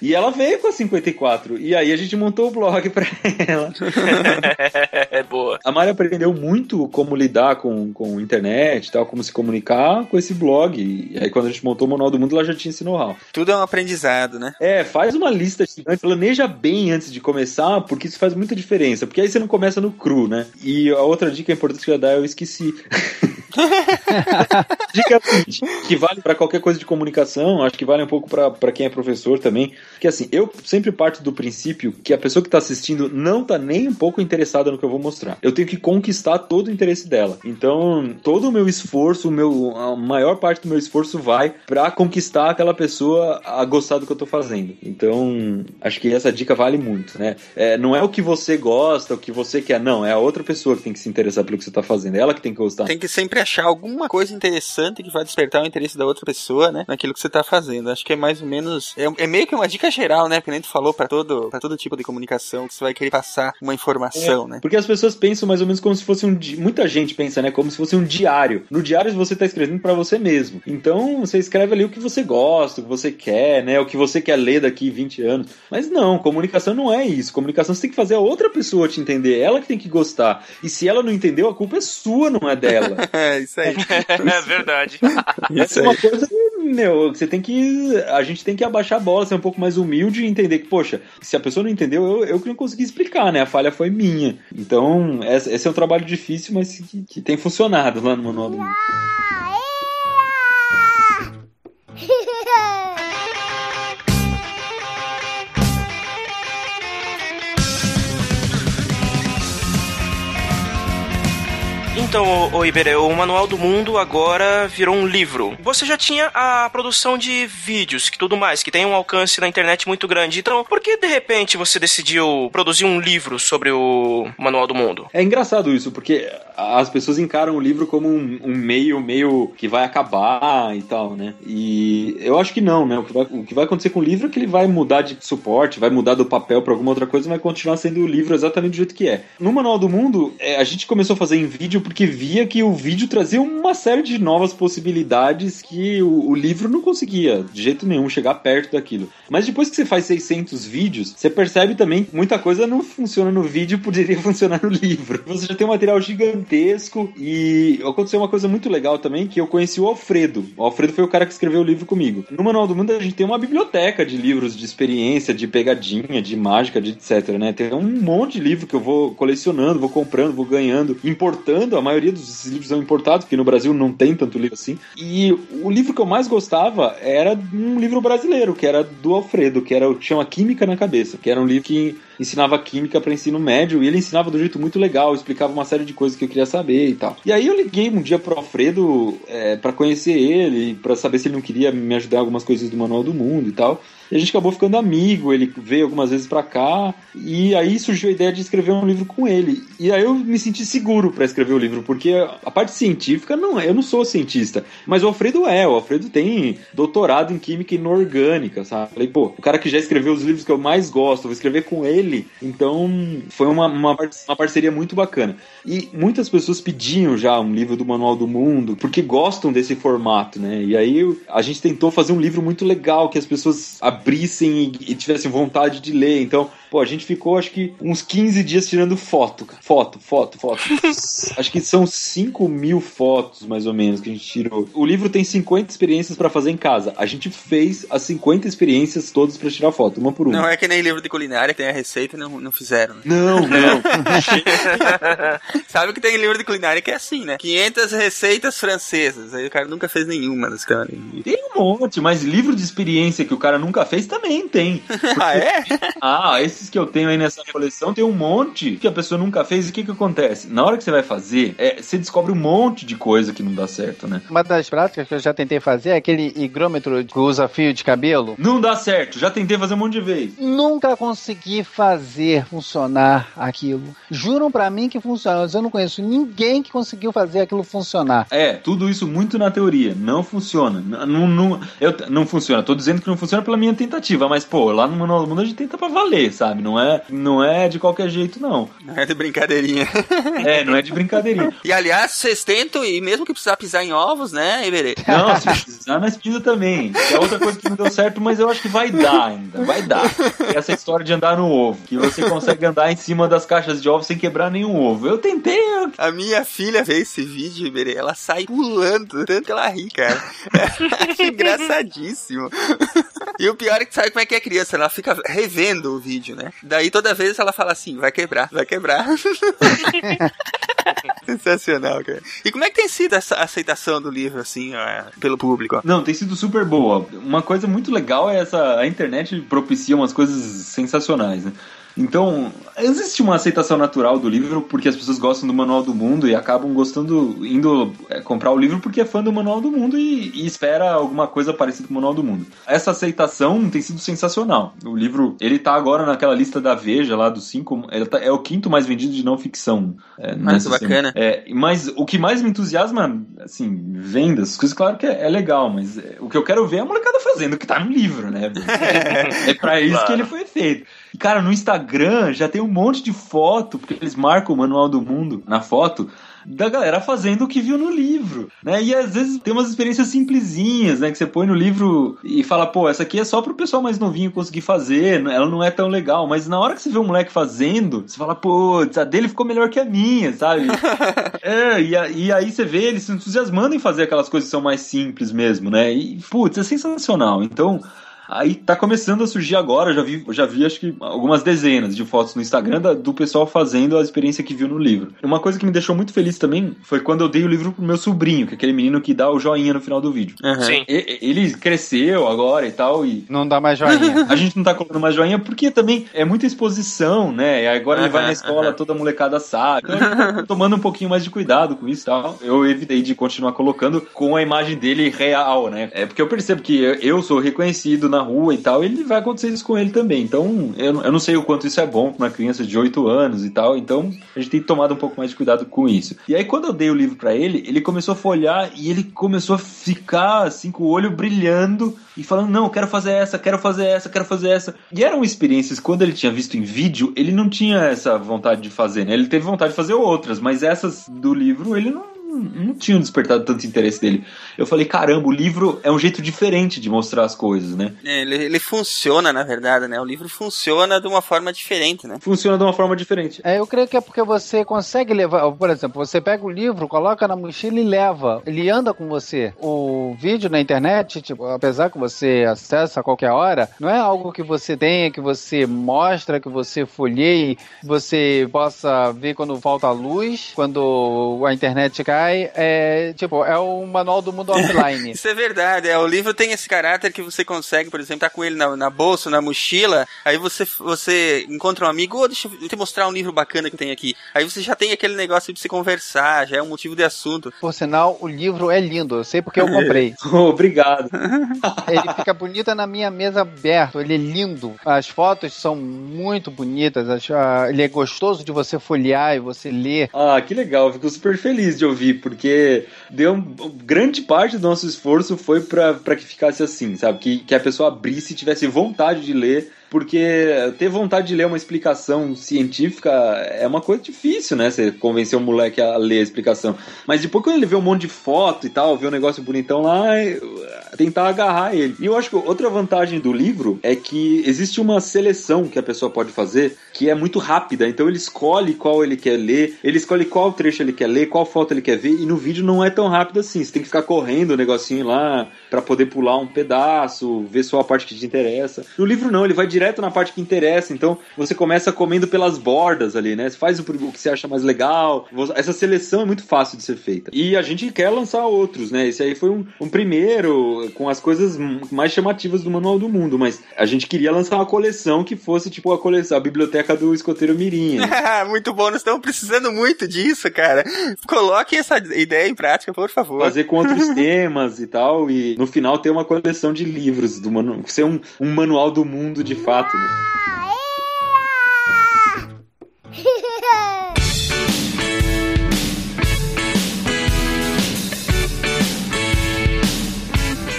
E ela veio com a 54. E aí a gente montou o blog pra ela. é boa. A Mari aprendeu muito como lidar com, com internet e tal, como se comunicar com esse blog. E aí quando a gente montou o Manual do Mundo, ela já tinha esse know-how. Tudo é um aprendizado, né? É, faz uma lista gigante, planeja bem antes de começar, porque isso faz muita diferença. Porque aí você não começa no cru, né? E a outra dica importante que eu ia dar, eu esqueci. dica que vale para qualquer coisa de comunicação, acho que vale um pouco para quem é professor também. Que assim, eu sempre parto do princípio que a pessoa que está assistindo não tá nem um pouco interessada no que eu vou mostrar. Eu tenho que conquistar todo o interesse dela. Então, todo o meu esforço, o meu, a maior parte do meu esforço vai para conquistar aquela pessoa a gostar do que eu tô fazendo. Então, acho que essa dica vale muito, né? É, não é o que você gosta, o que você quer, não. É a outra pessoa que tem que se interessar pelo que você tá fazendo. É ela que tem que gostar. Tem que sempre achar alguma coisa interessante que vai despertar o interesse da outra pessoa, né? Naquilo que você tá fazendo. Acho que é mais ou menos. É, é meio que uma dica geral, né? Porque nem tu falou para todo, pra todo tipo de comunicação que você vai querer passar uma informação, é, né? Porque as pessoas pensam mais ou menos como se fosse um. Muita gente pensa, né? Como se fosse um diário. No diário você tá escrevendo para você mesmo. Então você escreve ali o que você gosta, o que você quer, né? O que você quer ler daqui 20 anos. Mas não, comunicação não é isso. Comunicação você tem que fazer a outra pessoa te entender. Ela que tem que gostar. E se ela não entendeu, a culpa é sua, não é dela. é, isso aí. é verdade. Isso é uma coisa meu, você tem que. A gente tem que abaixar a bola, ser um pouco mais humilde e entender que, poxa, se a pessoa não entendeu, eu, eu que não consegui explicar, né? A falha foi minha. Então, esse é um trabalho difícil, mas que, que tem funcionado lá no Manual do Mundo. Então, o Iberê, o Manual do Mundo agora virou um livro. Você já tinha a produção de vídeos que tudo mais, que tem um alcance na internet muito grande. Então, por que de repente você decidiu produzir um livro sobre o Manual do Mundo? É engraçado isso, porque as pessoas encaram o livro como um, um meio, meio que vai acabar e tal, né? E eu acho que não, né? O que, vai, o que vai acontecer com o livro é que ele vai mudar de suporte, vai mudar do papel para alguma outra coisa, vai continuar sendo o livro exatamente do jeito que é. No Manual do Mundo, é, a gente começou a fazer em vídeo porque via que o vídeo trazia uma série de novas possibilidades que o, o, livro não conseguia de jeito nenhum chegar perto daquilo. Mas depois que você faz 600 vídeos, você percebe também que muita coisa não funciona no vídeo poderia funcionar no livro. Você já tem um material gigantesco e aconteceu uma coisa muito legal também que eu conheci o Alfredo. O Alfredo foi o cara que escreveu o livro comigo. No Manual do Mundo a gente tem uma biblioteca de livros de experiência, de pegadinha, de mágica, de etc, né? Tem um monte de livro que eu vou colecionando, vou comprando, vou ganhando, importando a maioria dos livros são importados, porque no Brasil não tem tanto livro assim. E o livro que eu mais gostava era um livro brasileiro, que era do Alfredo, que era o chama Química na Cabeça, que era um livro que ensinava química para ensino médio e ele ensinava do jeito muito legal, explicava uma série de coisas que eu queria saber e tal. E aí eu liguei um dia pro Alfredo é, para conhecer ele, para saber se ele não queria me ajudar em algumas coisas do Manual do Mundo e tal. E a gente acabou ficando amigo, ele veio algumas vezes para cá, e aí surgiu a ideia de escrever um livro com ele. E aí eu me senti seguro para escrever o livro, porque a parte científica não é, eu não sou cientista, mas o Alfredo é, o Alfredo tem doutorado em química inorgânica, sabe? Falei, pô, o cara que já escreveu os livros que eu mais gosto, vou escrever com ele. Então, foi uma, uma, uma parceria muito bacana. E muitas pessoas pediam já um livro do Manual do Mundo, porque gostam desse formato, né? E aí a gente tentou fazer um livro muito legal, que as pessoas abrissem e, e tivessem vontade de ler. Então, pô, a gente ficou acho que uns 15 dias tirando foto, cara. Foto, foto, foto. acho que são 5 mil fotos, mais ou menos, que a gente tirou. O livro tem 50 experiências para fazer em casa. A gente fez as 50 experiências todas para tirar foto, uma por uma. Não é que nem livro de culinária, que tem a receita e não, não fizeram. Né? Não, não. Sabe que tem livro de culinária que é assim, né? 500 receitas francesas. Aí o cara nunca fez nenhuma das caras. Tem um monte, mas livro de experiência que o cara nunca fez também tem. Porque... ah, é? Ah, esses que eu tenho aí nessa coleção tem um monte que a pessoa nunca fez. E o que que acontece? Na hora que você vai fazer, é, você descobre um monte de coisa que não dá certo, né? Uma das práticas que eu já tentei fazer é aquele higrômetro que usa fio de cabelo. Não dá certo. Já tentei fazer um monte de vezes. Nunca consegui fazer funcionar aquilo. Juram para mim que funciona, mas eu não conheço ninguém que conseguiu fazer aquilo funcionar. É, tudo isso muito na teoria. Não funciona. Não, não, eu, não funciona. Tô dizendo que não funciona pela minha tentativa, mas, pô, lá no Manual do Mundo a gente tenta pra valer, sabe? Não é, não é de qualquer jeito, não. Não é de brincadeirinha. é, não é de brincadeirinha. E aliás, vocês tentam, e mesmo que precisar pisar em ovos, né, Iberê? Não, se precisar, nós pisa também. É outra coisa que não deu certo, mas eu acho que vai dar ainda. Vai dar. Essa história de andar no ovo. Que você consegue andar em cima das caixas de ovos sem quebrar nenhum ovo. Eu tentei. Eu... A minha filha vê esse vídeo, Iberê, ela sai pulando, tanto que ela ri, cara. Acho engraçadíssimo. E o pior é que sabe como é que é criança, ela fica revendo o vídeo, né? Daí toda vez ela fala assim, vai quebrar, vai quebrar. Sensacional, cara. E como é que tem sido essa aceitação do livro, assim, ó, pelo público? Não, tem sido super boa. Uma coisa muito legal é essa. A internet propicia umas coisas sensacionais, né? Então, existe uma aceitação natural do livro porque as pessoas gostam do Manual do Mundo e acabam gostando, indo é, comprar o livro porque é fã do Manual do Mundo e, e, espera alguma coisa parecida com o Manual do Mundo. Essa aceitação tem sido sensacional. O livro, ele tá agora naquela lista da Veja lá dos cinco, tá, é o quinto mais vendido de não ficção. É, Muito bacana. É, mas o que mais me entusiasma, assim, vendas, coisas, claro que é, é legal, mas é, o que eu quero ver é a molecada fazendo o que tá no livro, né? é para isso claro. que ele foi feito. Cara, no Instagram já tem um monte de foto, porque eles marcam o Manual do Mundo na foto, da galera fazendo o que viu no livro, né? E às vezes tem umas experiências simplesinhas, né? Que você põe no livro e fala, pô, essa aqui é só pro pessoal mais novinho conseguir fazer, ela não é tão legal. Mas na hora que você vê um moleque fazendo, você fala, pô, a dele ficou melhor que a minha, sabe? é, e, e, aí você vê eles se entusiasmando em fazer aquelas coisas que são mais simples mesmo, né? E, putz, é sensacional. Então. Aí tá começando a surgir agora, já vi, já vi acho que algumas dezenas de fotos no Instagram da, do pessoal fazendo a experiência que viu no livro. Uma coisa que me deixou muito feliz também foi quando eu dei o livro pro meu sobrinho, que é aquele menino que dá o joinha no final do vídeo. Uhum. Sim. E, ele cresceu agora e tal e não dá mais joinha. a gente não tá colocando mais joinha porque também é muita exposição, né? E agora uhum, ele vai na escola, uhum. toda molecada sabe. Então, tomando um pouquinho mais de cuidado com isso e tal. Eu evitei de continuar colocando com a imagem dele real, né? É porque eu percebo que eu sou reconhecido na rua e tal, ele vai acontecer isso com ele também. Então, eu, eu não sei o quanto isso é bom para uma criança de 8 anos e tal, então a gente tem tomado um pouco mais de cuidado com isso. E aí, quando eu dei o livro para ele, ele começou a folhar e ele começou a ficar assim com o olho brilhando e falando: Não, quero fazer essa, quero fazer essa, quero fazer essa. E eram experiências, quando ele tinha visto em vídeo, ele não tinha essa vontade de fazer, né? Ele teve vontade de fazer outras, mas essas do livro ele não não tinham despertado tanto interesse dele. Eu falei, caramba, o livro é um jeito diferente de mostrar as coisas, né? É, ele, ele, funciona, na verdade, né? O livro funciona de uma forma diferente, né? Funciona de uma forma diferente. É, eu creio que é porque você consegue levar, por exemplo, você pega o livro, coloca na mochila e leva. Ele anda com você. O vídeo na internet, tipo, apesar que você acessa a qualquer hora, não é algo que você tenha, que você mostra, que você folheie, você possa ver quando falta luz, quando a internet cai é, tipo, é o manual do mundo offline. Isso é verdade, é, o livro tem esse caráter que você consegue, por exemplo, tá com ele na, na bolsa, na mochila, aí você, você encontra um amigo, oh, deixa eu te mostrar um livro bacana que tem aqui. Aí você já tem aquele negócio de se conversar, já é um motivo de assunto. Por sinal, o livro é lindo, eu sei porque eu comprei. Obrigado. ele fica bonito na minha mesa aberto, ele é lindo. As fotos são muito bonitas, ele é gostoso de você folhear e você ler. Ah, que legal, eu fico super feliz de ouvir porque deu grande parte do nosso esforço foi para que ficasse assim, sabe? Que, que a pessoa abrisse e tivesse vontade de ler porque ter vontade de ler uma explicação científica é uma coisa difícil, né? Você convencer o moleque a ler a explicação. Mas depois quando ele vê um monte de foto e tal, vê um negócio bonitão lá, tentar agarrar ele. E eu acho que outra vantagem do livro é que existe uma seleção que a pessoa pode fazer que é muito rápida. Então ele escolhe qual ele quer ler, ele escolhe qual trecho ele quer ler, qual foto ele quer ver, e no vídeo não é tão rápido assim. Você tem que ficar correndo o negocinho lá para poder pular um pedaço, ver só a parte que te interessa. No livro não, ele vai direto na parte que interessa. Então você começa comendo pelas bordas ali, né? Você faz o que você acha mais legal. Essa seleção é muito fácil de ser feita. E a gente quer lançar outros, né? Esse aí foi um, um primeiro com as coisas mais chamativas do Manual do Mundo, mas a gente queria lançar uma coleção que fosse tipo a coleção, a biblioteca do escoteiro Mirim. muito bom, nós estamos precisando muito disso, cara. Coloque essa ideia em prática, por favor. Fazer com outros temas e tal, e no final ter uma coleção de livros do manual, ser um, um manual do mundo de fato, né?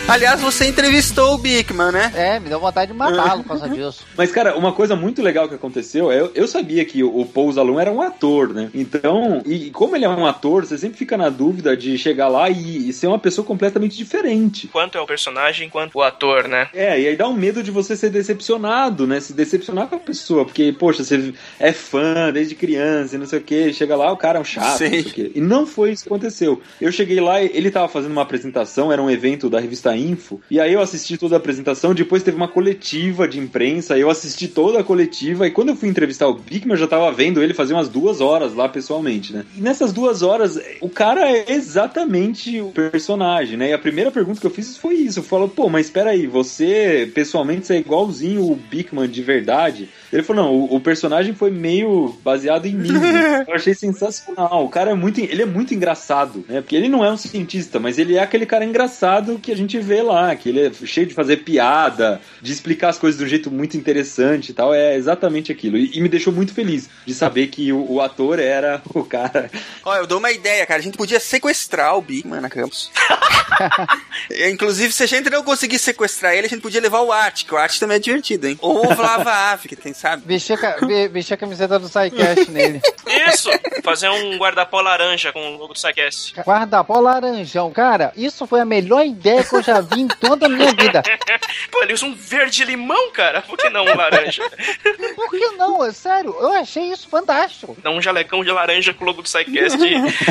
Aliás, você entrevistou o Bigman, né? É, me deu vontade de matá-lo por causa disso. Mas, cara, uma coisa muito legal que aconteceu, eu, eu sabia que o, Paul Zalum era um ator, né? Então, e como ele é um ator, você sempre fica na dúvida de chegar lá e, e ser uma pessoa completamente diferente. Quanto é o personagem, quanto o ator, né? É, e aí dá um medo de você ser decepcionado, né? Se decepcionar com a pessoa, porque, poxa, você é fã desde criança e não sei o que, chega lá, o cara é um chato, Sim. não sei o quê. E não foi isso que aconteceu. Eu cheguei lá, ele tava fazendo uma apresentação, era um evento da revista Info. E aí eu assisti toda a apresentação, depois teve uma coletiva de imprensa, eu assisti toda a coletiva, e quando eu fui entrevistar o Bigman, eu já tava vendo ele fazer umas duas horas lá pessoalmente, né? E nessas duas horas, o cara é exatamente o personagem, né? E a primeira pergunta que eu fiz foi isso. Eu falo, pô, mas espera aí, você pessoalmente você é igualzinho o Bigman de verdade? Ele falou, não, o, o personagem foi meio baseado em mim. eu achei sensacional. O cara é muito, ele é muito engraçado, né? Porque ele não é um cientista, mas ele é aquele cara engraçado que a gente vê lá, que ele é cheio de fazer piada, de explicar as coisas de um jeito muito interessante e tal. É exatamente aquilo. E, e me deixou muito feliz de saber que o, o, ator era o cara. Olha, eu dou uma ideia, cara. A gente podia sequestrar o Bigman na campus. Inclusive, se a gente não conseguir sequestrar ele, a gente podia levar o Art, que o Art também é divertido, hein? Ou o Vlava Ave, que tem sabe? Vestir a, vestir a camiseta do Psycast nele. Isso! Fazer um guarda-pó laranja com o logo do Psycast. Guarda-pó laranjão. Cara, isso foi a melhor ideia que eu já vi em toda a minha vida. Pô, ele usa um verde-limão, cara. Por que não um laranja? Por que não? É sério, eu achei isso fantástico. Dá um jalecão de laranja com o logo do Psycast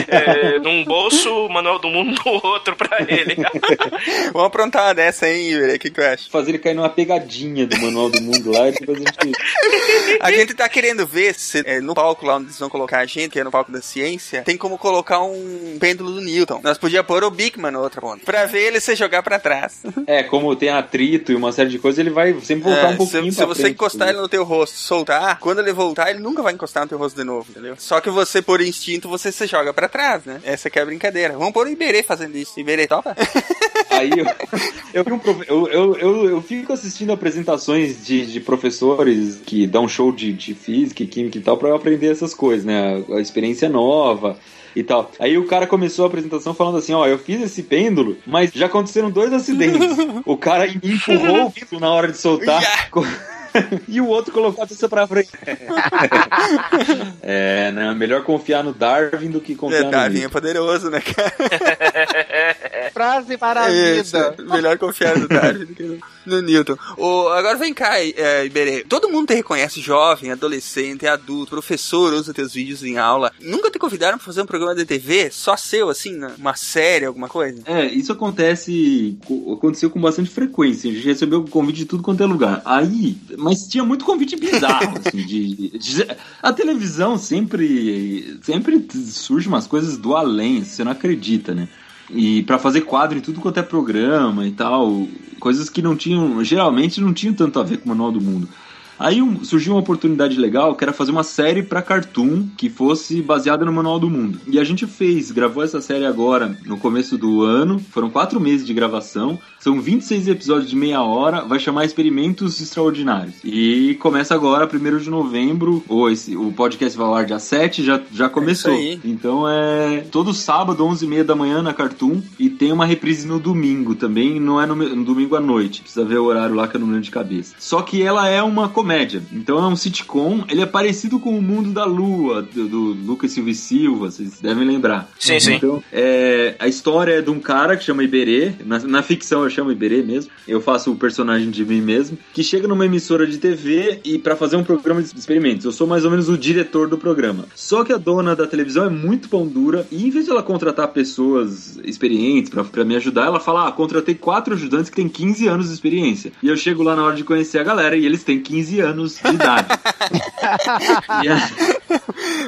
é, num bolso, o Manual do Mundo no outro pra ele. Vamos aprontar uma dessa, hein, Iber? O que, que tu acha? Fazer ele cair numa pegadinha do Manual do Mundo lá e depois a gente a gente tá querendo ver se é, no palco lá onde eles vão colocar a gente, que é no palco da ciência, tem como colocar um pêndulo do Newton. Nós podíamos pôr o Bigman na outra ponta. Pra ver ele se jogar pra trás. É, como tem atrito e uma série de coisas, ele vai sempre voltar é, um pouquinho Se, se você frente, encostar ele no teu rosto soltar, quando ele voltar, ele nunca vai encostar no teu rosto de novo, entendeu? Só que você, por instinto, você se joga pra trás, né? Essa que é a brincadeira. Vamos pôr o Iberê fazendo isso. Iberê, topa? Aí eu, eu, eu, eu, eu, fico assistindo apresentações de, de professores que dão show de, de física e química e tal para eu aprender essas coisas, né? Experiência nova e tal. Aí o cara começou a apresentação falando assim: ó, eu fiz esse pêndulo, mas já aconteceram dois acidentes. o cara empurrou o pêndulo na hora de soltar. Yeah. e o outro colocou a cabeça pra frente. é, né? Melhor confiar no Darwin do que confiar é, no Darwin é poderoso, né, cara? Frase para a vida. Melhor confiar no Darwin do que no, no Newton. O, agora vem cá, é, Iberê. Todo mundo te reconhece jovem, adolescente, adulto, professor, usa teus vídeos em aula. Nunca te convidaram pra fazer um programa de TV só seu, assim, né? uma série, alguma coisa? É, isso acontece, aconteceu com bastante frequência. A gente recebeu convite de tudo quanto é lugar. Aí, mas tinha muito convite bizarro, assim, de, de, a televisão sempre, sempre surge umas coisas do além, você não acredita, né? E para fazer quadro em tudo quanto é programa e tal, coisas que não tinham, geralmente não tinham tanto a ver com o Manual do Mundo. Aí um, surgiu uma oportunidade legal que era fazer uma série para Cartoon que fosse baseada no Manual do Mundo. E a gente fez, gravou essa série agora no começo do ano, foram quatro meses de gravação, são 26 episódios de meia hora, vai chamar Experimentos Extraordinários. E começa agora, 1 de novembro, ou esse, o podcast vai ao ar dia 7, já, já começou. É então é todo sábado, 11h30 da manhã na Cartoon, e tem uma reprise no domingo também, não é no, no domingo à noite, precisa ver o horário lá que eu não lembro de cabeça. Só que ela é uma comédia, então é um sitcom, ele é parecido com o Mundo da Lua, do, do Lucas Silva e Silva, vocês devem lembrar. Sim, sim. Então, é, a história é de um cara que chama Iberê, na, na ficção eu chamo Iberê mesmo, eu faço o personagem de mim mesmo, que chega numa emissora de TV e para fazer um programa de experimentos. Eu sou mais ou menos o diretor do programa. Só que a dona da televisão é muito pão dura e em vez de ela contratar pessoas experientes para me ajudar, ela fala: "Ah, contratei quatro ajudantes que têm 15 anos de experiência". E eu chego lá na hora de conhecer a galera e eles têm 15 anos de idade. e.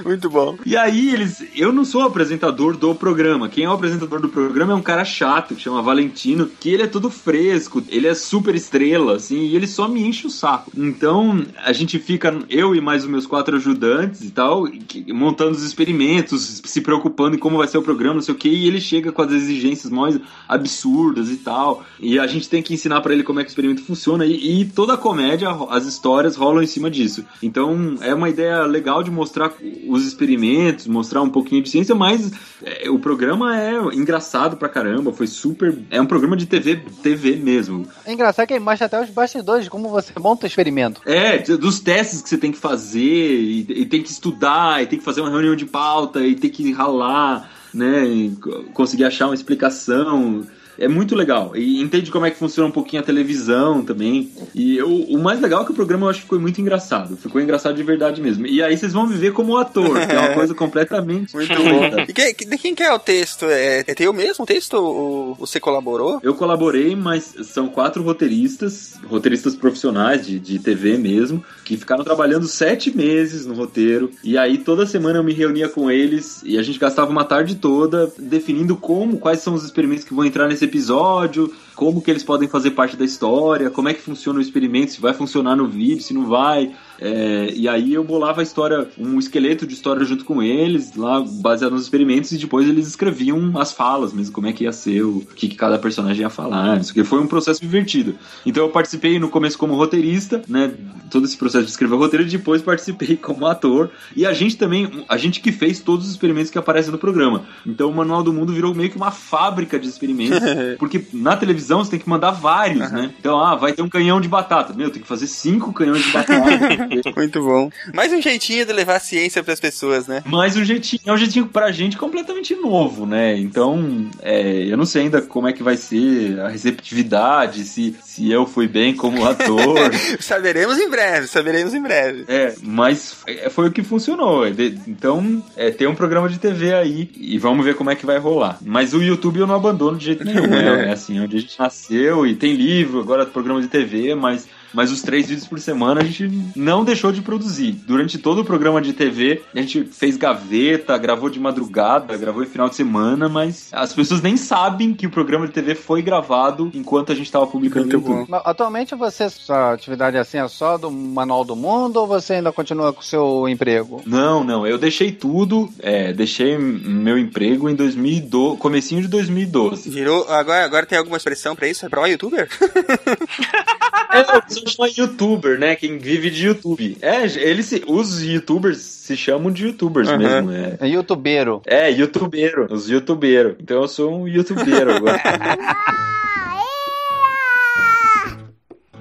Muito bom. E aí eles. Eu não sou o apresentador do programa. Quem é o apresentador do programa é um cara chato, que chama Valentino, que ele é todo fresco, ele é super estrela, assim, e ele só me enche o saco. Então, a gente fica, eu e mais os meus quatro ajudantes e tal, montando os experimentos, se preocupando em como vai ser o programa, não sei o que, e ele chega com as exigências mais absurdas e tal. E a gente tem que ensinar para ele como é que o experimento funciona, e, e toda a comédia, as histórias rolam em cima disso. Então, é uma ideia legal de mostrar os experimentos, mostrar um pouquinho de ciência, mas é, o programa é engraçado pra caramba, foi super. É um programa de TV, TV mesmo. É engraçado que mostra até os bastidores de como você monta o experimento. É, dos testes que você tem que fazer, e, e tem que estudar, e tem que fazer uma reunião de pauta, e tem que ralar, né? conseguir achar uma explicação é muito legal. E entende como é que funciona um pouquinho a televisão também. E eu, o mais legal é que o programa eu acho que ficou muito engraçado. Ficou engraçado de verdade mesmo. E aí vocês vão me ver como ator, que é uma coisa completamente muito louca. E quem, de quem que é o texto? É, é teu mesmo texto ou você colaborou? Eu colaborei, mas são quatro roteiristas, roteiristas profissionais de, de TV mesmo, que ficaram trabalhando sete meses no roteiro. E aí toda semana eu me reunia com eles e a gente gastava uma tarde toda definindo como, quais são os experimentos que vão entrar nesse episódio, como que eles podem fazer parte da história, como é que funciona o experimento, se vai funcionar no vídeo, se não vai. É, e aí eu bolava a história, um esqueleto de história junto com eles, lá baseado nos experimentos, e depois eles escreviam as falas mesmo, como é que ia ser, o que, que cada personagem ia falar, isso que foi um processo divertido. Então eu participei no começo como roteirista, né, todo esse processo de escrever o roteiro, e depois participei como ator, e a gente também, a gente que fez todos os experimentos que aparecem no programa. Então o Manual do Mundo virou meio que uma fábrica de experimentos, porque na televisão você tem que mandar vários, né? Então, ah, vai ter um canhão de batata. Meu, tem que fazer cinco canhões de batata. Muito bom. Mais um jeitinho de levar a ciência para as pessoas, né? Mais um jeitinho. É um jeitinho pra gente completamente novo, né? Então, é, eu não sei ainda como é que vai ser a receptividade, se, se eu fui bem como ator. saberemos em breve, saberemos em breve. É, mas é, foi o que funcionou. Então, é, tem um programa de TV aí e vamos ver como é que vai rolar. Mas o YouTube eu não abandono de jeito nenhum, né? É assim, onde a gente nasceu e tem livro, agora programa de TV, mas mas os três vídeos por semana a gente não deixou de produzir. Durante todo o programa de TV, a gente fez gaveta, gravou de madrugada, gravou em final de semana, mas as pessoas nem sabem que o programa de TV foi gravado enquanto a gente estava publicando no YouTube. Atualmente você, sua atividade assim é só do Manual do Mundo ou você ainda continua com o seu emprego? Não, não, eu deixei tudo, é, deixei meu emprego em 2012, comecinho de 2012. Virou, agora, agora tem alguma expressão para isso? É pra youtuber? é, chama youtuber, né? Quem vive de YouTube. É, eles se, os youtubers se chamam de youtubers uhum. mesmo. É, é youtubeiro. É, youtubeiro. Os youtubeiros. Então eu sou um youtubeiro agora.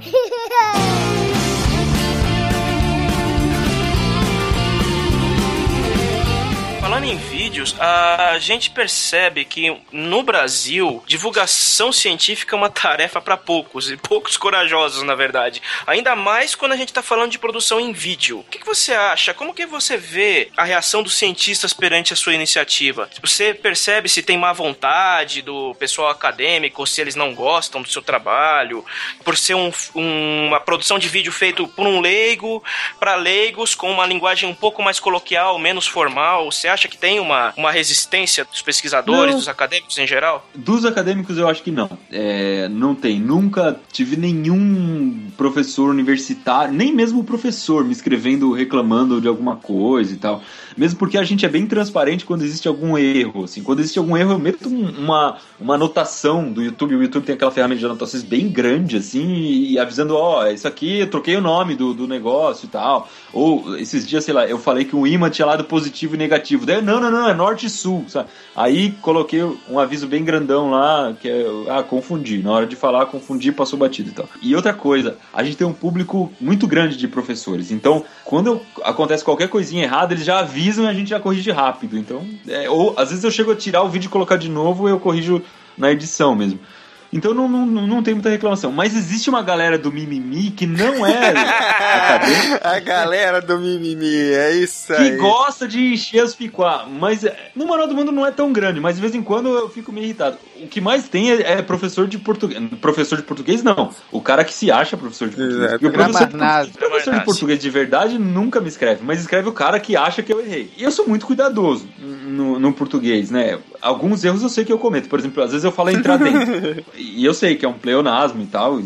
Falando em vídeos, a gente percebe que no Brasil, divulgação científica é uma tarefa para poucos, e poucos corajosos, na verdade. Ainda mais quando a gente está falando de produção em vídeo. O que, que, você acha? Como que você vê a reação dos cientistas perante a sua iniciativa? Você percebe se tem má vontade do pessoal acadêmico, se eles não gostam do seu trabalho, por ser um, um, uma produção de vídeo feito por um leigo, para leigos, com uma linguagem um pouco mais coloquial, menos formal? Você acha acha que tem uma, uma resistência dos pesquisadores, não. dos acadêmicos em geral? Dos acadêmicos eu acho que não. É, não tem. Nunca tive nenhum professor universitário, nem mesmo o professor me escrevendo reclamando de alguma coisa e tal. Mesmo porque a gente é bem transparente quando existe algum erro. Assim, quando existe algum erro, eu meto uma, uma anotação do YouTube. O YouTube tem aquela ferramenta de anotações bem grande, assim, e, avisando, ó, oh, isso aqui eu troquei o nome do, do negócio e tal. Ou esses dias, sei lá, eu falei que o imã tinha lado positivo e negativo. Daí, não, não, não, é norte e sul. Sabe? Aí coloquei um aviso bem grandão lá, que é, ah, confundi. Na hora de falar, confundi, passou batido e tal. E outra coisa, a gente tem um público muito grande de professores. Então, quando acontece qualquer coisinha errada, eles já avisam e a gente já corrige rápido. Então, é, ou às vezes eu chego a tirar o vídeo e colocar de novo e eu corrijo na edição mesmo. Então não, não, não tem muita reclamação. Mas existe uma galera do mimimi que não é A galera do mimimi, é isso aí. Que gosta de encher as picuá. Mas é, no Manual do Mundo não é tão grande, mas de vez em quando eu fico meio irritado. O que mais tem é, é professor de português. Professor de português, não. O cara que se acha professor de português. E o professor, de, professor de português de verdade nunca me escreve, mas escreve o cara que acha que eu errei. E eu sou muito cuidadoso no, no português, né? Alguns erros eu sei que eu cometo. Por exemplo, às vezes eu falo entrar dentro. E eu sei que é um pleonasmo e tal,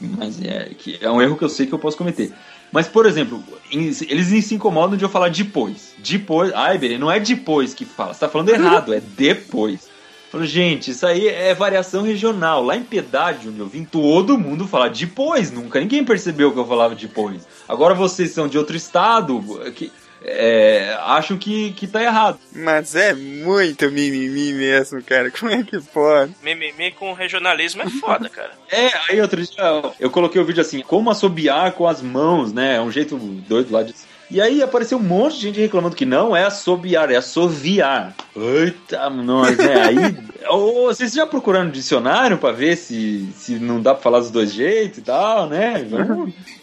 mas é, que é um erro que eu sei que eu posso cometer. Mas, por exemplo, eles se incomodam de eu falar depois. Depois. Ai, Berê, não é depois que fala. Você tá falando errado, é depois. Falo, gente, isso aí é variação regional. Lá em Piedade, onde eu vim, todo mundo fala depois. Nunca ninguém percebeu que eu falava depois. Agora vocês são de outro estado. Que, é, acho que, que tá errado. Mas é muito mimimi mesmo, cara. Como é que pode? Mimimi com regionalismo é foda, cara. É, aí outro dia eu coloquei o vídeo assim, como assobiar com as mãos, né? É um jeito doido lá de e aí apareceu um monte de gente reclamando que não é assobiar, é assoviar. Eita, nós, né? Aí, ou, vocês já procuraram no dicionário para ver se, se não dá pra falar dos dois jeitos e tal, né?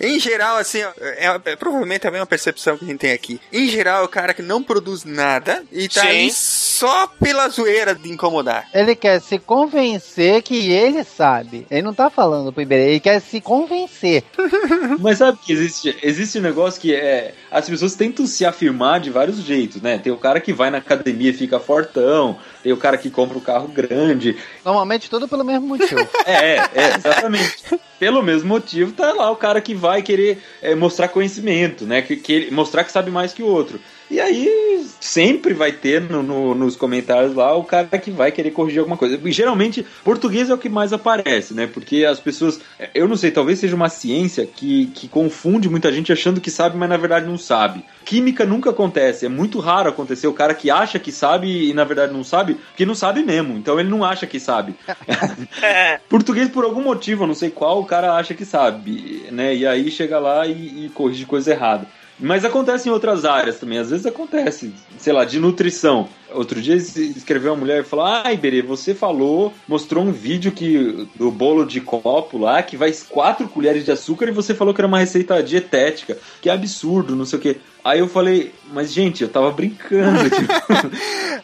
em geral, assim, é, é, provavelmente também uma percepção que a gente tem aqui. Em geral, é o cara que não produz nada e tá Sim. aí só pela zoeira de incomodar. Ele quer se convencer que ele sabe. Ele não tá falando pro Iberê, ele quer se convencer. Mas sabe que existe, existe um negócio que é as pessoas tentam se afirmar de vários jeitos, né? Tem o cara que vai na academia e fica fortão, tem o cara que compra um carro grande. Normalmente tudo pelo mesmo motivo. é, é, exatamente. pelo mesmo motivo, tá lá o cara que vai querer é, mostrar conhecimento, né? Que, que mostrar que sabe mais que o outro. E aí sempre vai ter no, no, nos comentários lá o cara que vai querer corrigir alguma coisa. E, geralmente, português é o que mais aparece, né? Porque as pessoas. Eu não sei, talvez seja uma ciência que, que confunde muita gente achando que sabe, mas na verdade não sabe. Química nunca acontece, é muito raro acontecer o cara que acha que sabe e na verdade não sabe, porque não sabe mesmo. Então ele não acha que sabe. português, por algum motivo, eu não sei qual, o cara acha que sabe, né? E aí chega lá e, e corrige coisa errada. Mas acontece em outras áreas também. Às vezes acontece, sei lá, de nutrição. Outro dia escreveu uma mulher e falou: Ah, Iberê, você falou, mostrou um vídeo que do bolo de copo lá que vai quatro colheres de açúcar e você falou que era uma receita dietética. Que absurdo, não sei o quê. Aí eu falei, mas gente, eu tava brincando. Tipo.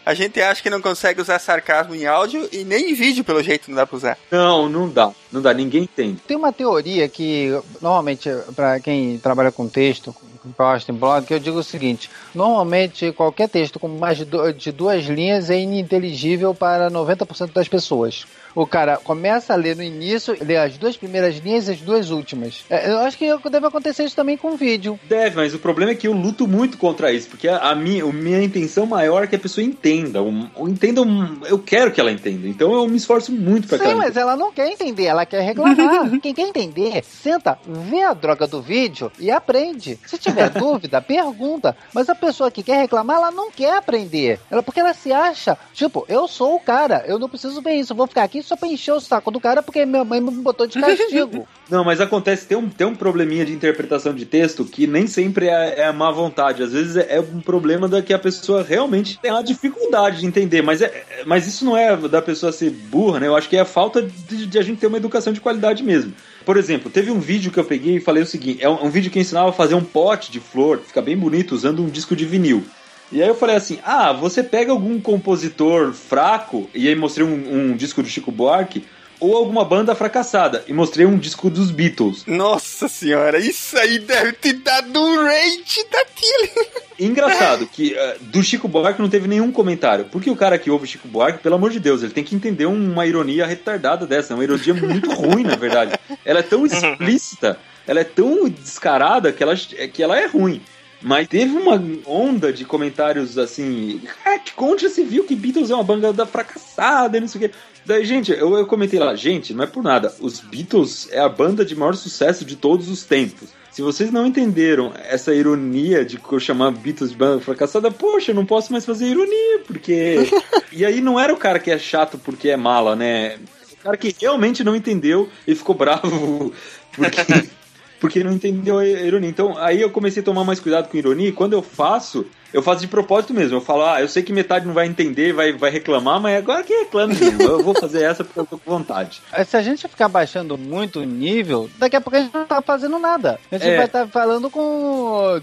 a gente acha que não consegue usar sarcasmo em áudio e nem em vídeo, pelo jeito, não dá pra usar. Não, não dá. Não dá, ninguém entende. Tem uma teoria que, normalmente, para quem trabalha com texto, posta em blog, que eu digo o seguinte: normalmente qualquer texto com mais de duas linhas é ininteligível para 90% das pessoas o cara começa a ler no início, lê as duas primeiras linhas e as duas últimas. É, eu acho que deve acontecer isso também com o vídeo. Deve, mas o problema é que eu luto muito contra isso, porque a, a minha, a minha intenção maior é que a pessoa entenda. Um, entenda um, eu quero que ela entenda. Então eu me esforço muito pra Sim, ela mas ela não quer entender, ela quer reclamar. Quem quer entender, senta, vê a droga do vídeo e aprende. Se tiver dúvida, pergunta. Mas a pessoa que quer reclamar, ela não quer aprender. Ela, porque ela se acha, tipo, eu sou o cara, eu não preciso ver isso, eu vou ficar aqui só pra encher o saco do cara porque minha mãe me botou de castigo. Não, mas acontece, tem um, tem um probleminha de interpretação de texto que nem sempre é, é má vontade. Às vezes é, é, um problema da que a pessoa realmente tem uma dificuldade de entender. Mas, é, mas isso não é da pessoa ser burra, né? Eu acho que é a falta de, de a gente ter uma educação de qualidade mesmo. Por exemplo, teve um vídeo que eu peguei e falei o seguinte: é um, um vídeo que ensinava a fazer um pote de flor, fica bem bonito, usando um disco de vinil. E aí eu falei assim: ah, você pega algum compositor fraco, e aí mostrei um, um disco do Chico Buarque, ou alguma banda fracassada. E mostrei um disco dos Beatles. Nossa senhora, isso aí deve ter dado um rage daquele. Engraçado que uh, do Chico Buarque não teve nenhum comentário. Porque o cara que ouve o Chico Buarque, pelo amor de Deus, ele tem que entender uma ironia retardada dessa. É uma ironia muito ruim, na verdade. Ela é tão explícita, ela é tão descarada que ela, que ela é ruim. Mas teve uma onda de comentários assim. Ah, onde já se viu que Beatles é uma banda fracassada e não sei o quê. Daí, gente, eu, eu comentei lá, gente, não é por nada. Os Beatles é a banda de maior sucesso de todos os tempos. Se vocês não entenderam essa ironia de eu chamar Beatles de banda fracassada, poxa, eu não posso mais fazer ironia, porque. e aí não era o cara que é chato porque é mala, né? O cara que realmente não entendeu e ficou bravo porque porque não entendeu a ironia. Então, aí eu comecei a tomar mais cuidado com ironia, e quando eu faço, eu faço de propósito mesmo. Eu falo, ah, eu sei que metade não vai entender, vai, vai reclamar, mas agora que reclame mesmo. Eu vou fazer essa porque eu tô com vontade. Se a gente ficar baixando muito o nível, daqui a pouco a gente não tá fazendo nada. A gente é. vai estar tá falando com.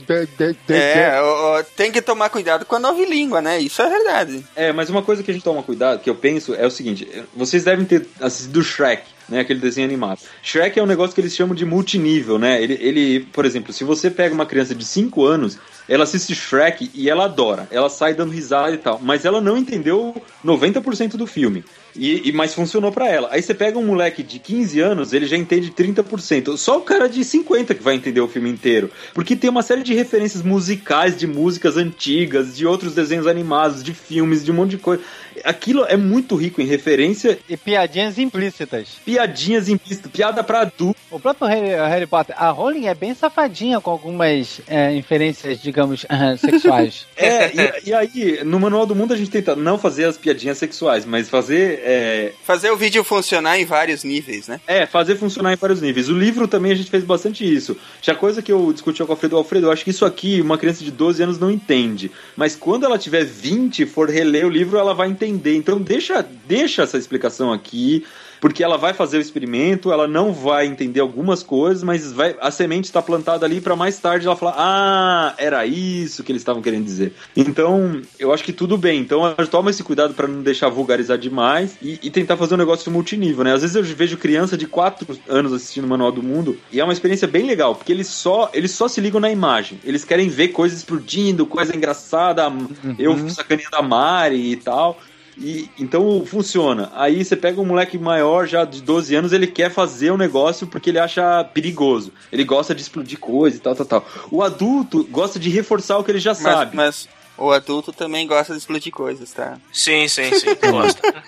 É, tem que tomar cuidado com a nova língua, né? Isso é verdade. É, mas uma coisa que a gente toma cuidado, que eu penso, é o seguinte: vocês devem ter assistido Shrek né? Aquele desenho animado. Shrek é um negócio que eles chamam de multinível, né? Ele, ele por exemplo, se você pega uma criança de 5 anos, ela assiste Shrek e ela adora. Ela sai dando risada e tal. Mas ela não entendeu 90% do filme. E, e, mas funcionou para ela. Aí você pega um moleque de 15 anos, ele já entende 30%. Só o cara de 50 que vai entender o filme inteiro. Porque tem uma série de referências musicais, de músicas antigas, de outros desenhos animados, de filmes, de um monte de coisa. Aquilo é muito rico em referência. E piadinhas implícitas. Piadinhas implícitas, piada pra adulto. O próprio Harry, Harry Potter, a Rowling é bem safadinha com algumas é, inferências, digamos, sexuais. é, e, e, aí, no Manual do Mundo a gente tenta não fazer as piadinhas sexuais, mas fazer. É... Fazer o vídeo funcionar em vários níveis, né? É, fazer funcionar em vários níveis. O livro também a gente fez bastante isso. Já coisa que eu discuti com o Alfredo, Alfredo, eu acho que isso aqui uma criança de 12 anos não entende. Mas quando ela tiver 20 e for reler o livro, ela vai entender entender. Então deixa, deixa essa explicação aqui, porque ela vai fazer o experimento, ela não vai entender algumas coisas, mas vai, a semente está plantada ali para mais tarde ela falar: "Ah, era isso que eles estavam querendo dizer". Então, eu acho que tudo bem. Então, toma esse cuidado para não deixar vulgarizar demais e, e, tentar fazer um negócio multinível, né? Às vezes eu vejo criança de 4 anos assistindo o Manual do Mundo e é uma experiência bem legal, porque eles só, eles só se ligam na imagem. Eles querem ver coisas explodindo, coisa engraçada, uhum. eu sacaneando a Mari e tal. E, então funciona. Aí você pega um moleque maior, já de 12 anos, ele quer fazer o um negócio porque ele acha perigoso. Ele gosta de explodir coisa e tal, tal, tal. O adulto gosta de reforçar o que ele já mas, sabe. Mas o adulto também gosta de explodir coisas, tá? Sim, sim, sim. Gosta.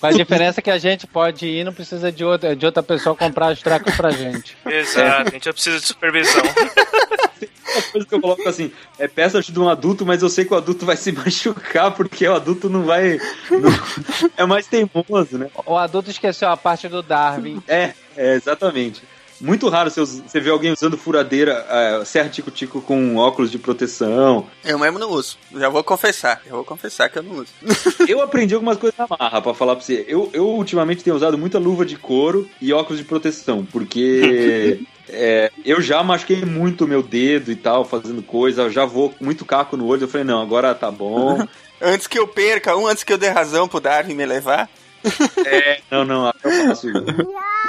Com a diferença que a gente pode ir, não precisa de outra, de outra pessoa comprar os tracos pra gente. Exato, a gente precisa de supervisão. Uma coisa que eu coloco assim, é peça de um adulto, mas eu sei que o adulto vai se machucar, porque o adulto não vai. Não, é mais teimoso, né? O adulto esqueceu a parte do Darwin. É, é exatamente. Muito raro você, você ver alguém usando furadeira, uh, serra tico-tico com óculos de proteção. Eu mesmo não uso. Já vou confessar. Já vou confessar que eu não uso. eu aprendi algumas coisas na marra, pra falar pra você. Eu, eu ultimamente tenho usado muita luva de couro e óculos de proteção, porque É, eu já machuquei muito meu dedo e tal, fazendo coisa, eu já vou com muito caco no olho. Eu falei, não, agora tá bom. antes que eu perca, um antes que eu dê razão pro Darwin me levar. É, não, não, eu faço isso.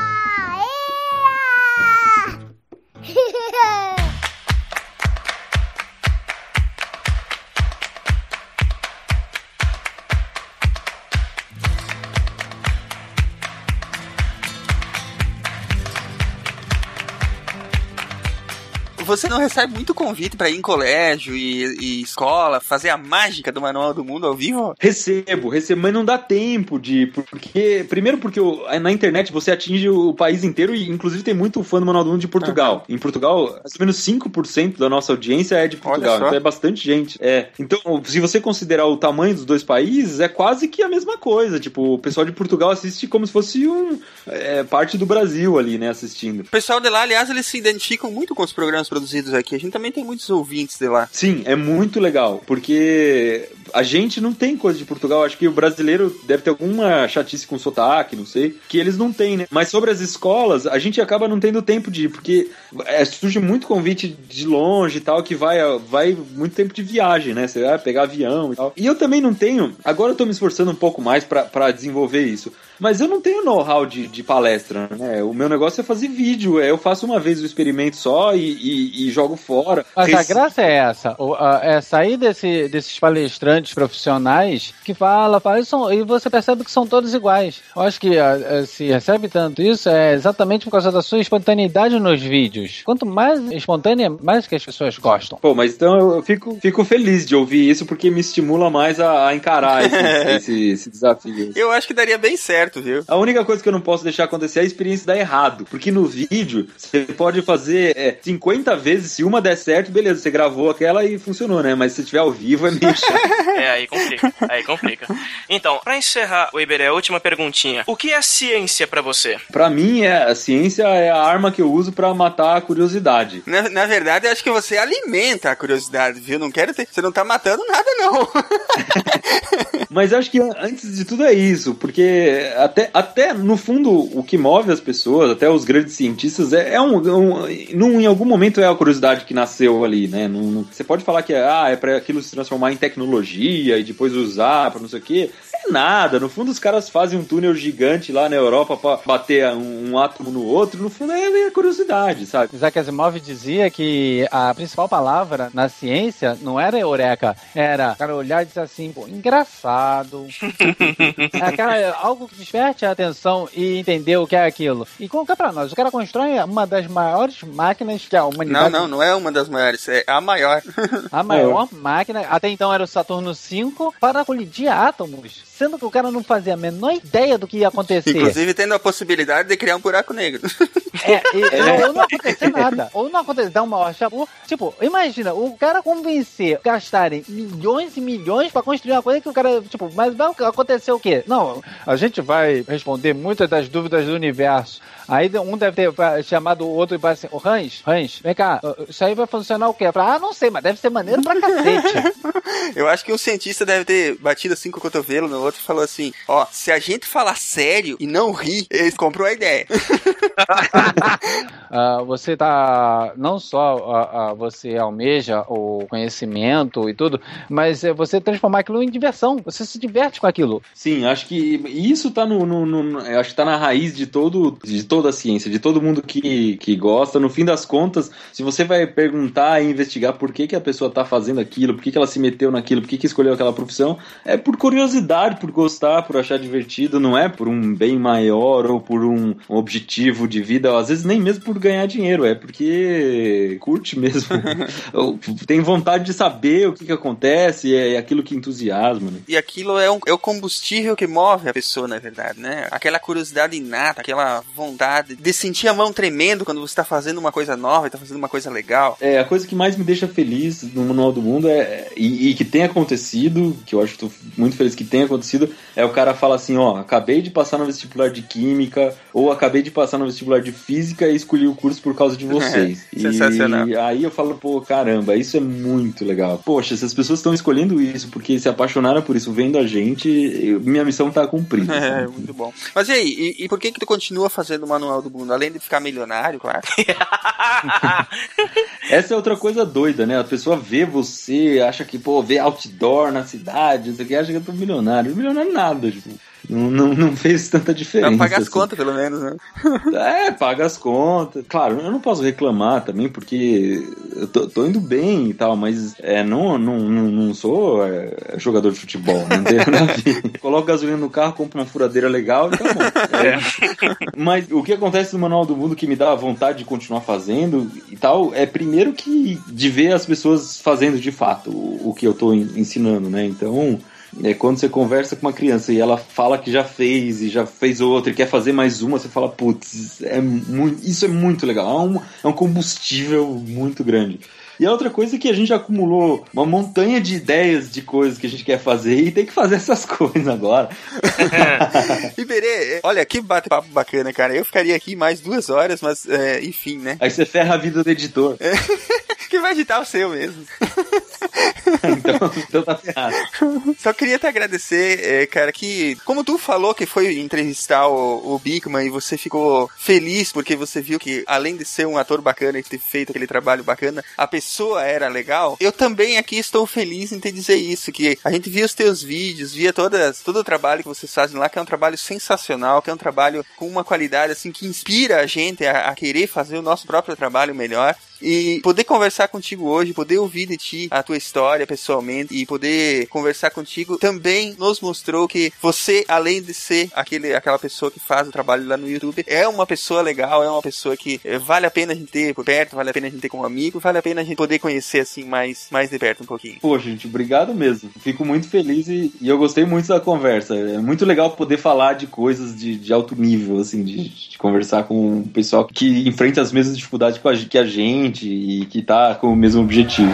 você não recebe muito convite para ir em colégio e, e, escola, fazer a mágica do Manual do Mundo ao vivo? Recebo, recebo, mas não dá tempo de. Porque. Primeiro, porque na internet você atinge o país inteiro e, inclusive, tem muito fã do Manual do Mundo de Portugal. Uhum. Em Portugal, mais ou menos 5% da nossa audiência é de Portugal. Então é bastante gente. É. Então, se você considerar o tamanho dos dois países, é quase que a mesma coisa. Tipo, o pessoal de Portugal assiste como se fosse um. É, parte do Brasil ali, né, assistindo. O pessoal de lá, aliás, eles se identificam muito com os programas produzidos aqui. A gente também tem muitos ouvintes de lá. Sim, é muito legal, porque a gente não tem coisa de Portugal. Acho que o brasileiro deve ter alguma chatice com sotaque, não sei, que eles não têm, né? Mas sobre as escolas, a gente acaba não tendo tempo de ir, porque é, surge muito convite de longe e tal, que vai, vai muito tempo de viagem, né? Você vai pegar avião e tal. E eu também não tenho. Agora eu tô me esforçando um pouco mais para desenvolver isso. Mas eu não tenho know-how de, de, palestra, né? O meu negócio é fazer vídeo. É, eu faço uma vez o experimento só e, e, e jogo fora. Mas Rec... a graça é essa. é sair desse, desses palestrantes profissionais que fala, fala, e, são, e você percebe que são todos iguais. Eu acho que se recebe tanto isso é exatamente por causa da sua espontaneidade nos vídeos. Quanto mais espontânea, mais que as pessoas gostam. Pô, mas então eu fico, fico feliz de ouvir isso porque me estimula mais a, a encarar esse, esse, esse desafio. Eu acho que daria bem certo certo, viu? A única coisa que eu não posso deixar acontecer é a experiência dar errado. Porque no vídeo, você pode fazer é, 50 vezes, se uma der certo, beleza, você gravou aquela e funcionou, né? Mas se tiver ao vivo é meio chato. É, aí complica. Aí complica. Então, pra encerrar, o Iberé, a última perguntinha. O que é ciência para você? Para mim, é, a ciência é a arma que eu uso para matar a curiosidade. Na, na verdade, eu acho que você alimenta a curiosidade, viu? Não quero ter. Você não tá matando nada, não. Mas acho que antes de tudo é isso, porque até, até no fundo o que move as pessoas, até os grandes cientistas, é, é um, um num, em algum momento é a curiosidade que nasceu ali, né? Num, você pode falar que é, ah, é para aquilo se transformar em tecnologia e depois usar para não sei o quê. É nada. No fundo, os caras fazem um túnel gigante lá na Europa para bater um, um, átomo no outro. No fundo, é, é curiosidade, sabe? Isaac Asimov dizia que a principal palavra na ciência não era eureka, era cara olhar e dizer assim, pô, engraçado. é aquela, algo que desperte a atenção e entender o que é aquilo. E colocar pra nós, o cara constrói uma das maiores máquinas que a humanidade. Não, não, não é uma das maiores, é a maior. a maior é. máquina, até então era o Saturno V, para colidir átomos sendo que o cara não fazia a menor ideia do que ia acontecer. Inclusive tendo a possibilidade de criar um buraco negro. É, e, é. ou não acontecer nada. Ou não acontecer, dar uma rocha. Tipo, imagina, o cara convencer, gastarem milhões e milhões para construir uma coisa que o cara, tipo, mas vai acontecer o quê? Não, a gente vai responder muitas das dúvidas do universo. Aí um deve ter chamado o outro e vai assim, Hans, Hans, vem cá, isso aí vai funcionar o quê? Falo, ah, não sei, mas deve ser maneiro pra cacete. Eu acho que um cientista deve ter batido assim com o cotovelo no outro e falou assim, ó, se a gente falar sério e não rir, eles compram a ideia. uh, você tá, não só uh, uh, você almeja o conhecimento e tudo, mas é você transformar aquilo em diversão, você se diverte com aquilo. Sim, acho que isso tá no, no, no acho que tá na raiz de todo, de todo toda a ciência, de todo mundo que, que gosta. No fim das contas, se você vai perguntar e investigar por que, que a pessoa está fazendo aquilo, por que, que ela se meteu naquilo, por que, que escolheu aquela profissão, é por curiosidade, por gostar, por achar divertido, não é por um bem maior ou por um objetivo de vida, às vezes nem mesmo por ganhar dinheiro, é porque curte mesmo. Tem vontade de saber o que, que acontece, é aquilo que entusiasma. Né? E aquilo é, um, é o combustível que move a pessoa, na verdade, né? Aquela curiosidade inata, aquela vontade de sentir a mão tremendo quando você está fazendo uma coisa nova e tá fazendo uma coisa legal. É, a coisa que mais me deixa feliz no Manual do Mundo é, e, e que tem acontecido, que eu acho que tô muito feliz que tenha acontecido, é o cara fala assim, ó, acabei de passar no vestibular de Química, ou acabei de passar no vestibular de Física e escolhi o curso por causa de vocês. É, sensacional. E aí eu falo, pô, caramba, isso é muito legal. Poxa, se as pessoas estão escolhendo isso porque se apaixonaram por isso vendo a gente, eu, minha missão tá cumprida. É, muito bom. Mas e aí, e, e por que que tu continua fazendo manual do mundo, além de ficar milionário, claro. Essa é outra coisa doida, né? A pessoa vê você, acha que, pô, vê outdoor na cidade, isso aqui, acha que eu tô milionário. Milionário nada, tipo. Não, não, não fez tanta diferença. paga as assim. contas, pelo menos, né? É, paga as contas. Claro, eu não posso reclamar também, porque eu tô, tô indo bem e tal, mas é, não, não, não, não sou é, jogador de futebol, não tenho nada Coloco gasolina no carro, compro uma furadeira legal e tá bom. É. Mas o que acontece no Manual do Mundo que me dá vontade de continuar fazendo e tal, é primeiro que de ver as pessoas fazendo de fato o, o que eu tô ensinando, né? Então é quando você conversa com uma criança e ela fala que já fez e já fez outra e quer fazer mais uma, você fala, putz, é isso é muito legal. É um, é um combustível muito grande. E a outra coisa é que a gente acumulou uma montanha de ideias de coisas que a gente quer fazer e tem que fazer essas coisas agora. Iberê, olha, que bate-papo bacana, cara. Eu ficaria aqui mais duas horas, mas é, enfim, né? Aí você ferra a vida do editor. que vai editar o seu mesmo. então, então tá ferrado. Só queria te agradecer, é, cara, que como tu falou que foi entrevistar o, o Bigman e você ficou feliz porque você viu que além de ser um ator bacana e ter feito aquele trabalho bacana, a pessoa era legal. Eu também aqui estou feliz em te dizer isso, que a gente via os teus vídeos, via todas, todo o trabalho que vocês fazem lá, que é um trabalho sensacional, que é um trabalho com uma qualidade assim que inspira a gente a, a querer fazer o nosso próprio trabalho melhor. E poder conversar contigo hoje, poder ouvir de ti a tua história pessoalmente e poder conversar contigo também nos mostrou que você, além de ser aquele, aquela pessoa que faz o trabalho lá no YouTube, é uma pessoa legal, é uma pessoa que eh, vale a pena a gente ter por perto, vale a pena a gente ter como amigo, vale a pena a gente poder conhecer assim mais, mais de perto um pouquinho. Pô, gente, obrigado mesmo. Fico muito feliz e, e eu gostei muito da conversa. É muito legal poder falar de coisas de, de alto nível, assim, de, de conversar com um pessoal que enfrenta as mesmas dificuldades que a gente e que tá com o mesmo objetivo.